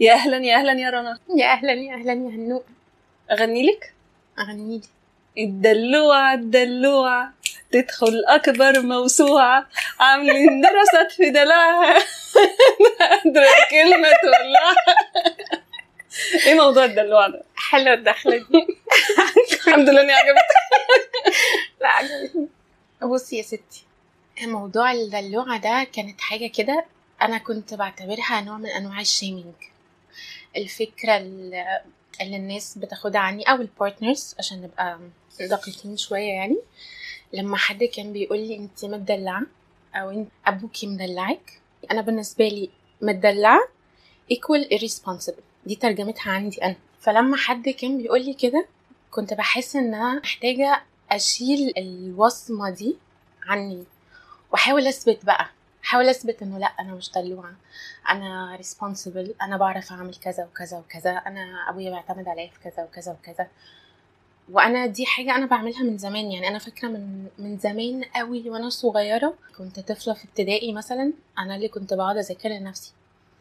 يا أهلا يا أهلا يا رنا. يا أهلا يا أهلا يا هنوء. أغني لك؟ أغني لي. الدلوعة الدلوعة تدخل أكبر موسوعة. عاملين درست في دلعها قادرة كلمة تولعها إيه موضوع الدلوعة ده؟ حلوة الدخلة دي. الحمد لله إني عجبتك. لا عجبتني. بصي يا ستي موضوع الدلوعة ده كانت حاجة كده أنا كنت بعتبرها نوع من أنواع ال shaming. الفكرة اللي الناس بتاخدها عني أو ال partners عشان نبقى دقيقين شوية يعني. لما حد كان بيقول لي انت مدلعة أو انت أبوكي مدلعك أنا بالنسبة لي مدلعة equal irresponsible. دي ترجمتها عندي أنا. فلما حد كان بيقول لي كده كنت بحس إن أنا محتاجة أشيل الوصمة دي عني وأحاول أثبت بقى. احاول أثبت إنه لأ أنا مش دلوعة أنا responsible أنا بعرف أعمل كذا وكذا وكذا. أنا أبويا بيعتمد عليا في كذا وكذا وكذا. وأنا دي حاجة أنا بعملها من زمان. يعني أنا فاكرة من من زمان قوي وأنا صغيرة كنت طفلة في ابتدائي مثلا أنا اللي كنت بقعد أذاكر لنفسي.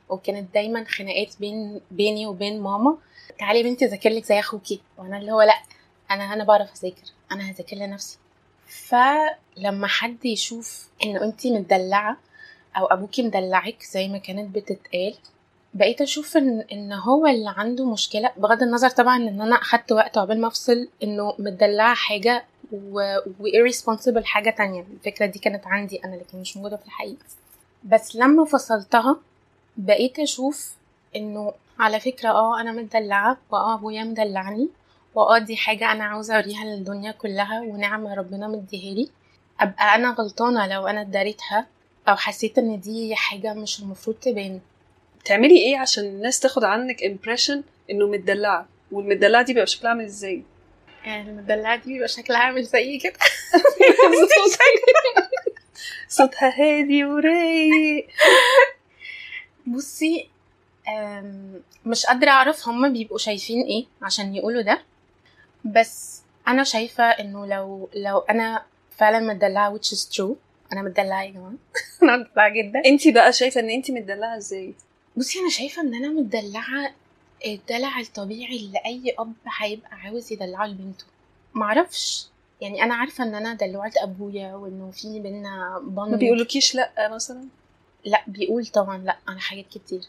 وكانت دايما خناقات بين بيني وبين ماما تعالي بنتي أذاكر لك زي أخوكي. وأنا اللي هو لأ أنا أنا بعرف أذاكر. أنا هذاكر لنفسي. فلما حد يشوف إنه أنتي مدلعه أو ابوكي مدلعك زي ما كانت بتتقال. بقيت أشوف إن إن هو اللي عنده مشكلة بغض النظر طبعا إن أنا أخدت وقت عقبال ما أفصل إنه مدلعة حاجة و, irresponsible حاجة تانية. الفكرة دي كانت عندي أنا لكن مش موجودة في الحقيقة. بس لما فصلتها بقيت أشوف إنه على فكرة آه أنا مدلعة وآه أبويا مدلعني وآه دي حاجة أنا عاوزة أوريها للدنيا كلها ونعمة ربنا مديهالي. أبقى أنا غلطانة لو أنا اداريتها؟ أو حسيت إن دي حاجة مش المفروض تبان. بتعملي إيه عشان الناس تاخد عنك امبريشن إنه متدلعة؟ والمدلعة دي بيبقى شكلها عامل إزاي؟ يعني المدلعة دي بيبقى شكلها عامل زي كده. صوتها هادي ورايق. بصي مش قادرة أعرف هما بيبقوا شايفين إيه عشان يقولوا ده. بس أنا شايفة إنه لو لو أنا فعلا مدلعة which is true أنا مدلعة يا جماعة. أنا مدلعة جدا. انتي بقى شايفة إن انتي متدلعة إزاي؟ بصي أنا شايفة إن أنا مدلعة الدلع الطبيعي اللي أي أب هيبقى عاوز يدلعه لبنته. معرفش. يعني أنا عارفة إن أنا دلوعت أبويا وإنه في بينا بند ما بيقولوكيش لأ مثلا؟ لأ بيقول طبعا لأ على حاجات كتير.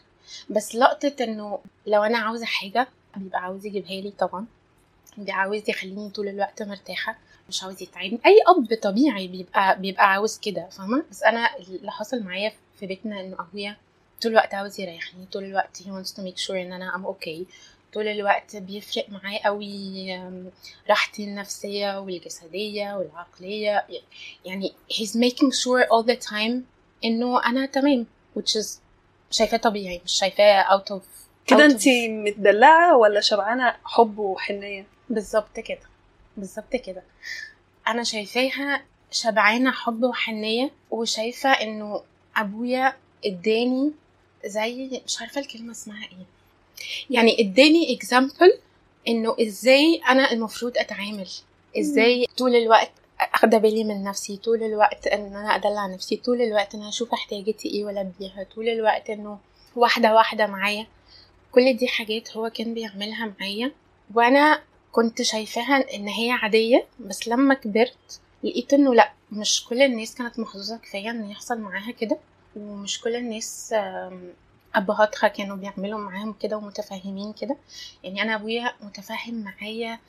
بس لقطة إنه لو أنا عاوزة حاجة بيبقى عاوز يجيبها لي طبعا. بيبقى عاوز يخليني طول الوقت مرتاحة. مش عاوز يتعبني أي أب طبيعي بيبقى بيبقى عاوز كده فاهمة بس أنا اللي حصل معايا في بيتنا إنه أبويا طول الوقت عاوز يريحني طول الوقت he wants to make sure إن أنا I'm okay okay. طول الوقت بيفرق معاه قوي راحتي النفسية والجسدية والعقلية يعني he's making sure all the time إنه أنا تمام which is شايفاه طبيعي مش شايفاه out of كده أنتي متدلعة ولا شبعانة حب وحنية؟ بالظبط كده بالظبط كده. أنا شايفاها شبعانة حب وحنية وشايفة إنه أبويا إداني زي مش عارفة الكلمة اسمها إيه. يعني إداني اكزامبل إنه إزاي أنا المفروض أتعامل. إزاي طول الوقت اخد بالي من نفسي طول الوقت إن أنا أدلع نفسي طول الوقت إن أنا أشوف احتياجاتي إيه والبيها طول الوقت إنه واحدة واحدة معايا. كل دي حاجات هو كان بيعملها معايا. وأنا كنت شايفاها إن هي عادية بس لما كبرت لقيت إنه لأ مش كل الناس كانت محظوظة كفاية إن يحصل معاها كده ومش كل الناس أبهاتها كانوا بيعملوا معاهم كده ومتفاهمين كده. يعني أنا أبويا متفاهم معايا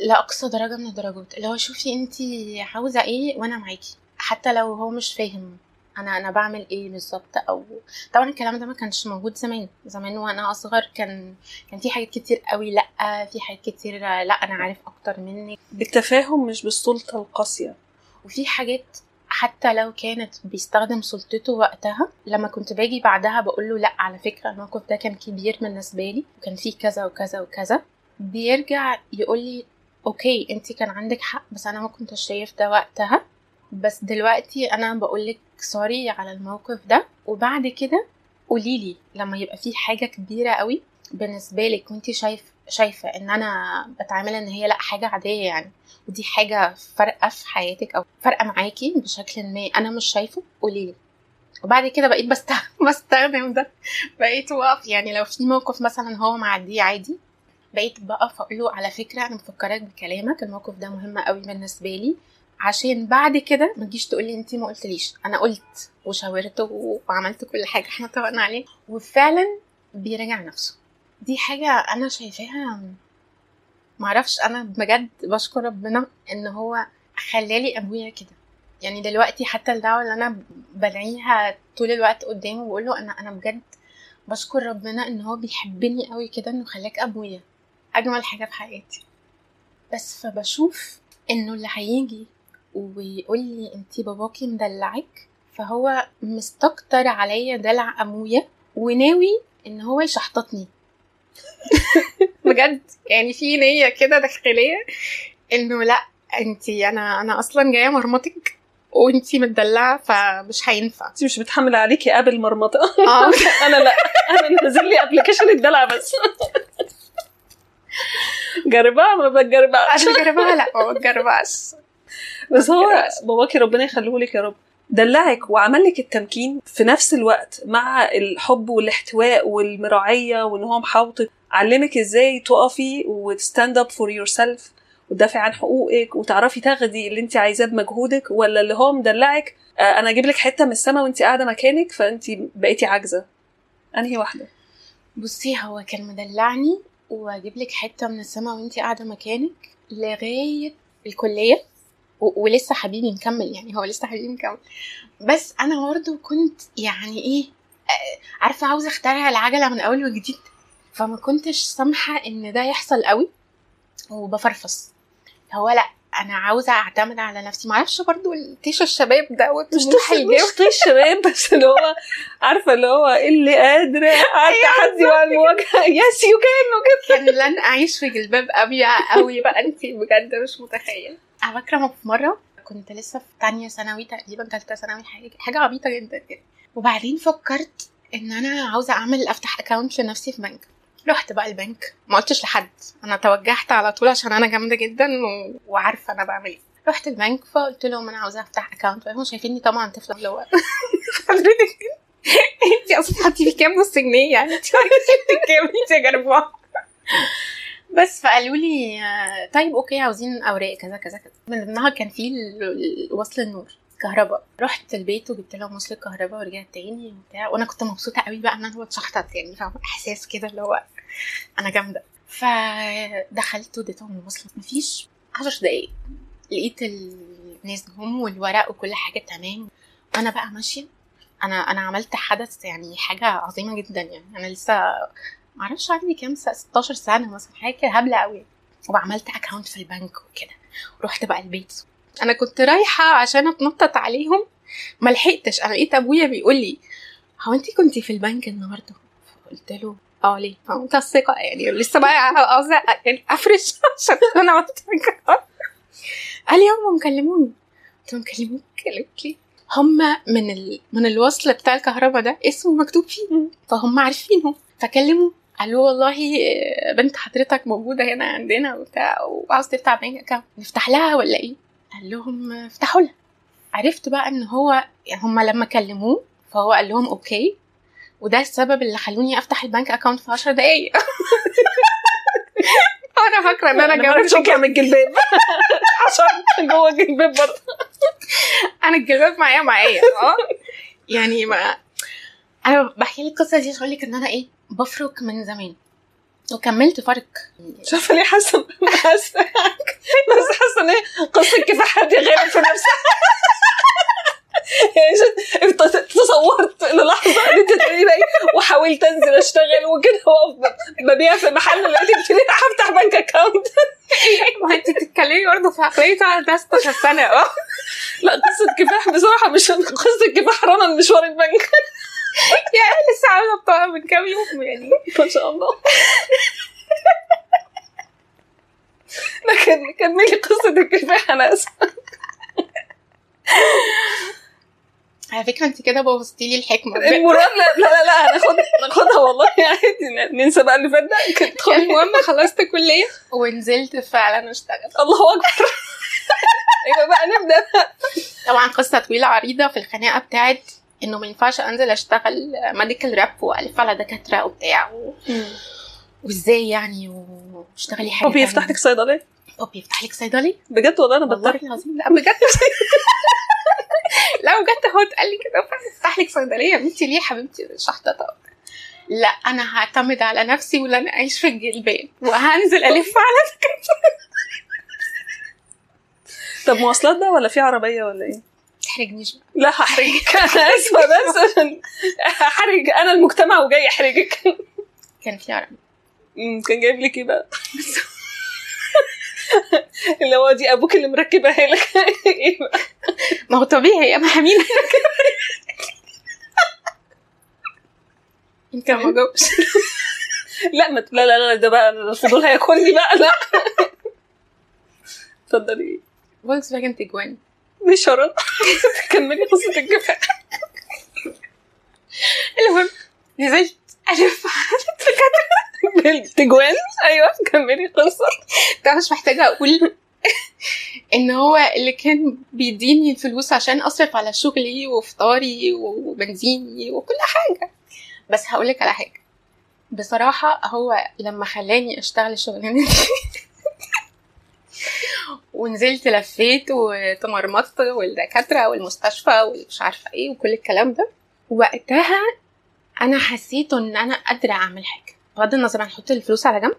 لاقصى درجة من الدرجات اللي هو شوفي أنتي عاوزة إيه وأنا معاكي حتى لو هو مش فاهم أنا أنا بعمل إيه بالظبط؟ أو طبعا الكلام ده ما كانش موجود زمان. زمان وأنا أصغر كان كان في حاجات كتير قوي لأ في حاجات كتير لأ أنا عارف أكتر منك. بالتفاهم مش بالسلطة القاسية. وفي حاجات حتى لو كانت بيستخدم سلطته وقتها لما كنت باجي بعدها بقول له لأ على فكرة الموقف ده كان كبير بالنسبة لي وكان فيه كذا وكذا وكذا بيرجع يقول لي okay انت كان عندك حق بس أنا ما كنتش شايف ده وقتها. بس دلوقتي أنا بقولك sorry على الموقف ده. وبعد كده قوليلي لما يبقى في حاجة كبيرة قوي بالنسبة لك وانت شايف شايفة إن أنا بتعامل إن هي لأ حاجة عادية يعني ودي حاجة فارقة في حياتك أو فارقة معاكي بشكل ما أنا مش شايفة قوليلي. وبعد كده بقيت بستخدم ده. بقيت واقف يعني لو في موقف مثلا هو معديه عادي بقيت بقف أقول له على فكرة أنا مفكراك بكلامك الموقف ده مهم قوي بالنسبة لي. عشان بعد كده ما تجيش تقولي انت ما قلتليش. أنا قلت وشاورت وعملت كل حاجة إحنا اتفقنا عليه وفعلا بيراجع نفسه. دي حاجة أنا شايفاها معرفش أنا بجد بشكر ربنا إن هو خلالي أبويا كده. يعني دلوقتي حتى الدعوة اللي أنا بدعيها طول الوقت قدامه بقول له أنا أنا بجد بشكر ربنا إن هو بيحبني قوي كده إنه خلاك أبويا. أجمل حاجة في حياتي. بس فبشوف إنه اللي هيجي ويقول لي انتي باباكي مدلعك فهو مستكتر عليا دلع ابويا وناوي إن هو يشحططني. بجد؟ يعني في نية كده داخلية إنه لأ انتي أنا أنا أصلا جاية مرمطك وانتي متدلعة فمش هينفع. انت مش متحمل عليكي app مرمطه آه. أنا لأ أنا نازل لي application الدلع بس. جربعة ما بتجربعش. أنا جربعة لأ ما بتجربعش. بس هو. باباكي ربنا يخليه لك يا رب. دلعك وعمل لك التمكين في نفس الوقت مع الحب والاحتواء والمراعية وإن هو محاوطك. علمك إزاي تقفي وت stand up for yourself وتدافعي عن حقوقك وتعرفي تاخدي اللي انت عايزاه بمجهودك. ولا اللي هو مدلعك آه، أنا أجيب لك حتة من السما وأنت قاعدة مكانك فأنت بقيتي عاجزة. أنهي واحدة؟ بصي هو كان مدلعني وأجيب لك حتة من السما وانتي قاعدة مكانك لغاية الكلية. ولسه حبيبي مكمل يعني هو لسه حبيبي مكمل بس أنا برضه كنت يعني إيه آه، عارفة عاوزة أخترع العجلة من أول وجديد فما كنتش سامحة إن ده يحصل قوي وبفرفص. هو لأ أنا عاوزة أعتمد على نفسي. معرفش برضو التيش الشباب ده مش الجو مش طيش شباب بس اللي هو عارفة اللي هو اللي قادرة على التحدي والمواجهه يس يو كان وكده كان لن أعيش في جلباب ابيض قوي بقى انت بجد مش متخيل أنا فاكره في مرة كنت لسه في تانية ثانوي تقريبا تالتة ثانوي حاجة حاجة عبيطة جدا كده وبعدين فكرت إن أنا عاوزة أعمل أفتح account لنفسي في بنك رحت بقى البنك ما قلتش لحد. أنا توجهت على طول عشان أنا جامدة جدا و... وعارفة أنا بعمل إيه. رحت البنك فقلت لهم أنا عاوزة أفتح account وهم شايفيني طبعا طفلة اللي هو حضرتك انت أصلا هتحطي فيه كام نص جنيه يعني؟ انت كام؟ انت يا جربوعة. بس فقالوا لي طيب okay عاوزين أوراق كذا كذا كذا. من ضمنها كان في وصل النور كهرباء. رحت البيت وجبت لهم وصل الكهرباء ورجعت تاني وبتاع. وأنا كنت مبسوطة قوي بقى إن أنا اتشحطت يعني فاهمة؟ إحساس كده اللي هو أنا جامدة. فدخلت واديتهم الوصل مفيش عشر دقايق. لقيت الناس جم والورق وكل حاجة تمام. أنا بقى ماشية. أنا أنا عملت حدث يعني حاجة عظيمة جدا يعني. أنا لسه معرفش عندي كام سنه 16 سنه مثلا حاجة كده هبلة قوي وعملت اكونت في البنك وكده. رحت بقى البيت. أنا كنت رايحة عشان أتنطط عليهم. ما لحقتش. أنا لقيت أبويا بيقول لي هو انت كنتي في البنك النهارده؟ قلت له آه ليه؟ فقمت الثقة يعني لسه بقى عاوزة يعني أفرش عشان أنا عملت. قال لي هم مكلموني. قلت له مكلموك؟ كلمت لي هم من ال... من الوصل بتاع الكهرباء ده اسمه مكتوب فيه. فهم عارفينه. فكلموا قالوا والله آه، بنت حضرتك موجودة هنا عندنا وبتاع وعاوز تفتح bank account نفتح لها ولا إيه؟ قال لهم آه، افتحوا لها. عرفت بقى إن هو يعني هم لما كلموه فهو قال لهم okay. وده السبب اللي خلوني أفتح ال bank account في 10 دقايق. أنا فاكرة إن أنا جامده جنب من الجلباب. عشان جوه الجلباب برضه. أنا الجلباب معايا معايا. آه. يعني ما أنا بحكي لك القصة دي عشان أقول لك إن أنا إيه بفرك من زمان. وكملت فرق مش عارفه ليه حاسه حاسه بس حاسة إن قصة كفاح دي غير في نفسها. يعني تصورت للحظة ان انت تقولي وحاولت انزل اشتغل وكده واقف ببيع في محل قلت لي هفتح بنك اكونت ما انت بتتكلمي برضه في عقلية واحدة 16 سنه آه لا قصة كفاح بصراحة مش قصة كفاح رنا المشوار البنك. يعني لسه عامله بطاقة من كام يوم يعني. ما شاء الله. لكن كملي قصة الكفاح أنا آسفة. على فكرة انت كده بوظتي لي الحكمة. المراد لا لا لا, لا هناخدها والله. عادي ننسى بقى اللي فات ده كنت المهم خلصت كلية. ونزلت فعلا اشتغل الله أكبر. أيوه بقى نبدأ طبعا قصة طويلة عريضة في الخناقة بتاعت إنه ما ينفعش أنزل أشتغل ميديكال راب وألف على دكاترة وبتاع و... وإزاي يعني واشتغلي حاجة بابي يفتح لك صيدلية؟ بابي يفتح لك صيدلي بجد والله أنا والله بضحك. العظيم لا بجد. لا بجد هو اتقال لي كده. افتح لك صيدلية بنتي ليه يا حبيبتي؟ شحطة لا أنا هعتمد على نفسي ولن أعيش في الجلبان وهنزل ألف على طب مواصلات بقى ولا في عربية ولا إيه؟ تحرجنيش. لا هحرجك أنا اسفه بس. عشان هحرج أنا المجتمع وجاي احرجك كان في عربي. كان جايب لك إيه بقى؟ اللي هو دي أبوك اللي مركبها لك. إيه بقى؟ ما هو طبيعي يا محامين أنت ما جاوبش. لا ما لا لا لا ده بقى الفضول هياكلني بقى. لا. اتفضلي. فولكس فاجن تجوان مش شرط كملي قصه الجفاف المهم نزلت. ألف. تجوان أيوه كملي قصة. ده مش محتاجة أقول إن هو اللي كان بيديني فلوس عشان أصرف على شغلي وفطاري وبنزيني وكل حاجة. بس هقولك على حاجة. بصراحة هو لما خلاني أشتغل الشغلانة دي ونزلت لفيت وتمرمطت والدكاترة والمستشفى والمش عارفة إيه وكل الكلام ده. وقتها أنا حسيت إن أنا قادرة أعمل حاجة. بغض النظر عن أحط الفلوس على جنب.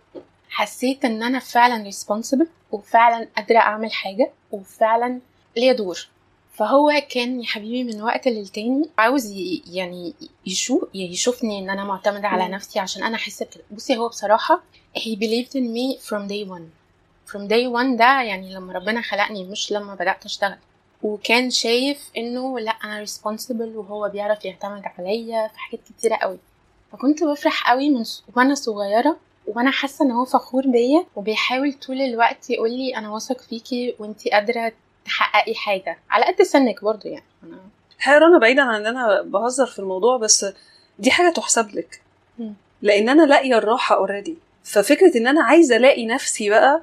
حسيت إن أنا فعلا ريسبونسبل وفعلا قادرة أعمل حاجة وفعلا ليا دور. فهو كان يا حبيبي من وقت للتاني عاوز يعني يشوف يشوفني إن أنا معتمدة على. نفسي عشان أنا أحس بكده. بصي هو بصراحة he believed in me from day one. From day one ده يعني لما ربنا خلقني مش لما بدأت أشتغل. وكان شايف إنه لأ أنا responsible وهو بيعرف يعتمد عليا في حاجات كتيرة قوي. فكنت بفرح قوي من وأنا صغيرة وأنا حاسة إن هو فخور بيا وبيحاول طول الوقت يقول لي أنا واثق فيكي وأنتي قادرة تحققي حاجة. على قد سنك برضو يعني. أنا حقيقة أنا بعيدا عن إن أنا بهزر في الموضوع بس دي حاجة تحسب لك. لأن أنا لاقية الراحة اوريدي ففكرة إن أنا عايزة ألاقي نفسي بقى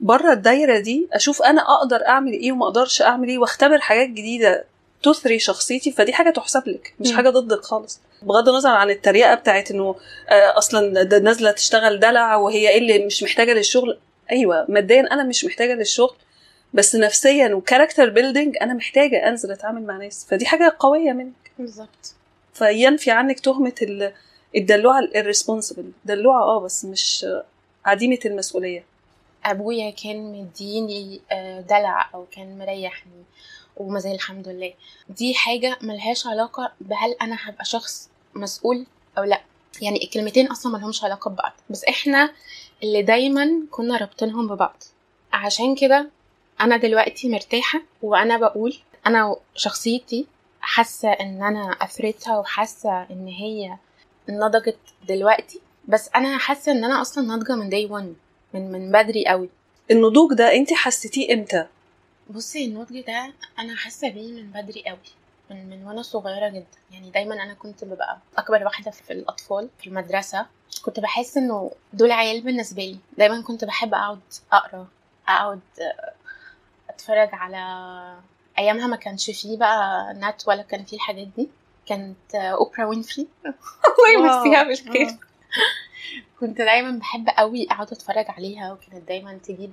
بره الدايرة دي أشوف أنا أقدر أعمل إيه وما أقدرش أعمل إيه وأختبر حاجات جديدة. تثري شخصيتي فدي حاجة تحسب لك مش. حاجة ضدك خالص. بغض النظر عن التريقة بتاعت إنه آه، أصلا ده نازلة تشتغل دلع وهي إيه اللي مش محتاجة للشغل. أيوه ماديا أنا مش محتاجة للشغل بس نفسيا و character building أنا محتاجة أنزل أتعامل مع ناس. فدي حاجة قوية منك. بالظبط. فينفي عنك تهمة ال- الدلوعة ال irresponsible دلوعه آه بس مش عديمة المسؤولية. أبويا كان مديني آه، دلع أو كان مريحني وما زال الحمد لله. دي حاجة ملهاش علاقة بهل أنا هبقى شخص مسؤول أو لأ. يعني الكلمتين أصلا ملهمش علاقة ببعض. بس إحنا اللي دايما كنا رابطينهم ببعض. عشان كده أنا دلوقتي مرتاحة وأنا بقول أنا شخصيتي حاسة إن أنا اثرتها وحاسة إن هي نضجت دلوقتي. بس أنا حاسة إن أنا أصلا ناضجة من داي 1 من من بدري قوي. النضوج ده انت حسيتيه إمتى؟ بصي النضج ده أنا حاسة بيه من بدري قوي من من وأنا صغيرة جدا. يعني دايما أنا كنت ببقى أكبر واحدة في الأطفال في المدرسة. كنت بحس إنه دول عيال بالنسبة لي. دايما كنت بحب أقعد أقرأ أقعد أتفرج على أيامها ما كانش فيه بقى نت ولا كان فيه الحاجات دي. كانت أوبرا وينفري. الله. يمسيها بالخير. كنت دايما بحب قوي أقعد أتفرج عليها وكانت دايما تجيب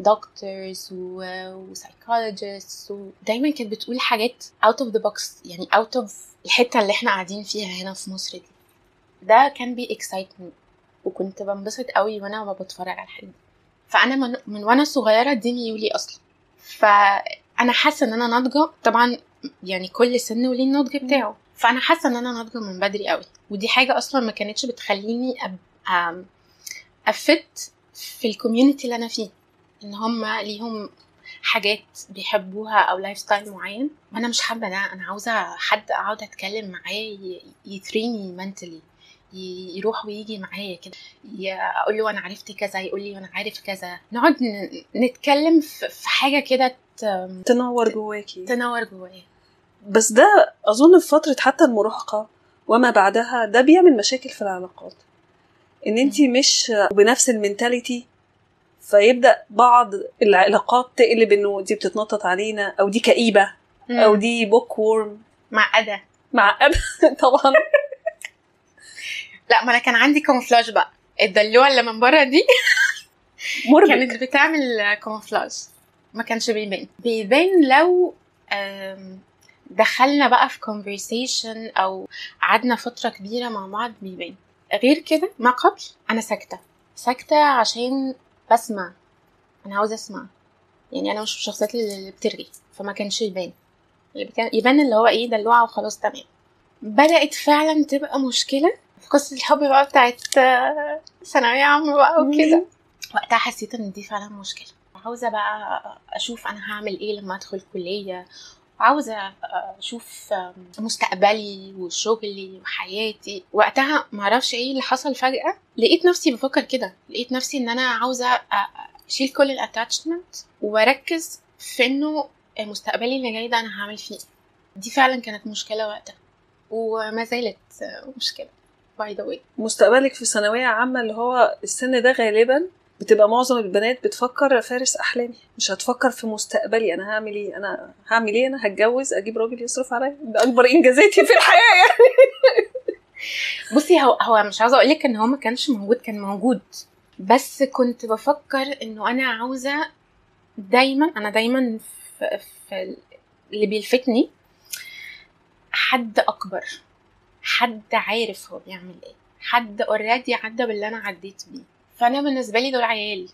doctors و psychologist ودايما كانت بتقول حاجات out of the box يعني out of الحتة اللي إحنا قاعدين فيها هنا في مصر دي. ده كان بي excite me وكنت بنبسط قوي وأنا بتفرج على الحاجات دي. فأنا من, من وأنا صغيرة دي ميولي أصلا. فأنا حاسة إن أنا ناضجة طبعا يعني كل سن وليه النضج بتاعه. فأنا حاسة إن أنا ناضجة من بدري قوي ودي حاجة أصلا ما كانتش بتخليني أ fit في ال community اللي أنا فيه. إن هم ليهم حاجات بيحبوها أو lifestyle معين. وأنا مش حابة ده. أنا عاوزة حد أقعد أتكلم معاه يتريني منتلي يروح ويجي معايا كده. أقول له أنا عرفت كذا يقول لي أنا عارف كذا. نقعد نتكلم في حاجة كده تنور جواكي. تنور جوايا. بس ده أظن في فترة حتى المراهقة وما بعدها ده بيعمل مشاكل في العلاقات. إن انت مش بنفس المينتاليتي فيبدأ بعض العلاقات تقلب إنه دي بتتنطط علينا أو دي كئيبة أو دي بوك وورم معقدة. معقده طبعا. لا ما أنا كان عندي كاموفلاج بقى. الدلوعة اللي من بره دي مربك. كانت بتعمل كاموفلاج ما كانش بيبان. بيبان لو دخلنا بقى في conversation أو قعدنا فترة كبيرة مع بعض بيبان. غير كده ما قبل أنا ساكتة. ساكتة عشان بسمع. أنا عاوزة أسمع. يعني أنا مش من الشخصيات اللي بترغي فما كانش يبان. اللي كان يبان اللي هو إيه دلوعة وخلاص تمام. بدأت فعلا تبقى مشكلة في قصة الحب بقى بتاعت آه، ثانوية عامة بقى وكده. وقتها حسيت إن دي فعلا مشكلة. عاوزة بقى أشوف أنا هعمل إيه لما أدخل كلية؟ عاوزة أشوف مستقبلي وشغلي وحياتي. وقتها معرفش إيه اللي حصل فجأة لقيت نفسي بفكر كده. لقيت نفسي إن أنا عاوزة أشيل كل ال attachment وأركز في إنه مستقبلي اللي جاي ده أنا هعمل فيه إيه. دي فعلا كانت مشكلة وقتها وما زالت مشكلة. by the way مستقبلك في ثانوية عامة اللي هو السن ده غالبا بتبقى معظم البنات بتفكر فارس أحلامي. مش هتفكر في مستقبلي. أنا هعمل إيه؟ أنا هعمل إيه؟ أنا هتجوز أجيب راجل يصرف عليا. ده أكبر إنجازاتي في الحياة يعني. بصي هو هو مش عاوزة أقول لك إن هو ما كانش موجود كان موجود. بس كنت بفكر إنه أنا عاوزة دايما أنا دايما في, في اللي بيلفتني حد أكبر حد عارف هو بيعمل إيه حد اوريدي عدى باللي أنا عديت بيه. فأنا بالنسبة لي دول عيال.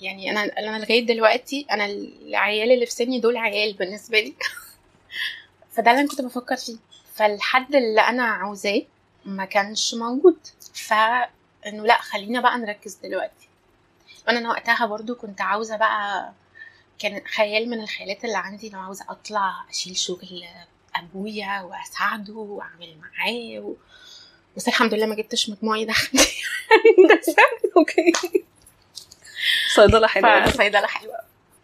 يعني أنا أنا لغاية دلوقتي أنا العيال اللي في سني دول عيال بالنسبة لي. فده اللي أنا كنت بفكر فيه. فالحد اللي أنا عاوزاه ما كانش موجود. فإنه لأ خلينا بقى نركز دلوقتي. وأنا وقتها برضو كنت عاوزة بقى كان خيال من الخيالات اللي عندي إنه عاوزة أطلع أشيل شغل أبويا وأساعده وأعمل معاه و... بس الحمد لله ما جبتش مجموعي دخل أوكي. صيدلة حلوة. صيدلة حلوة.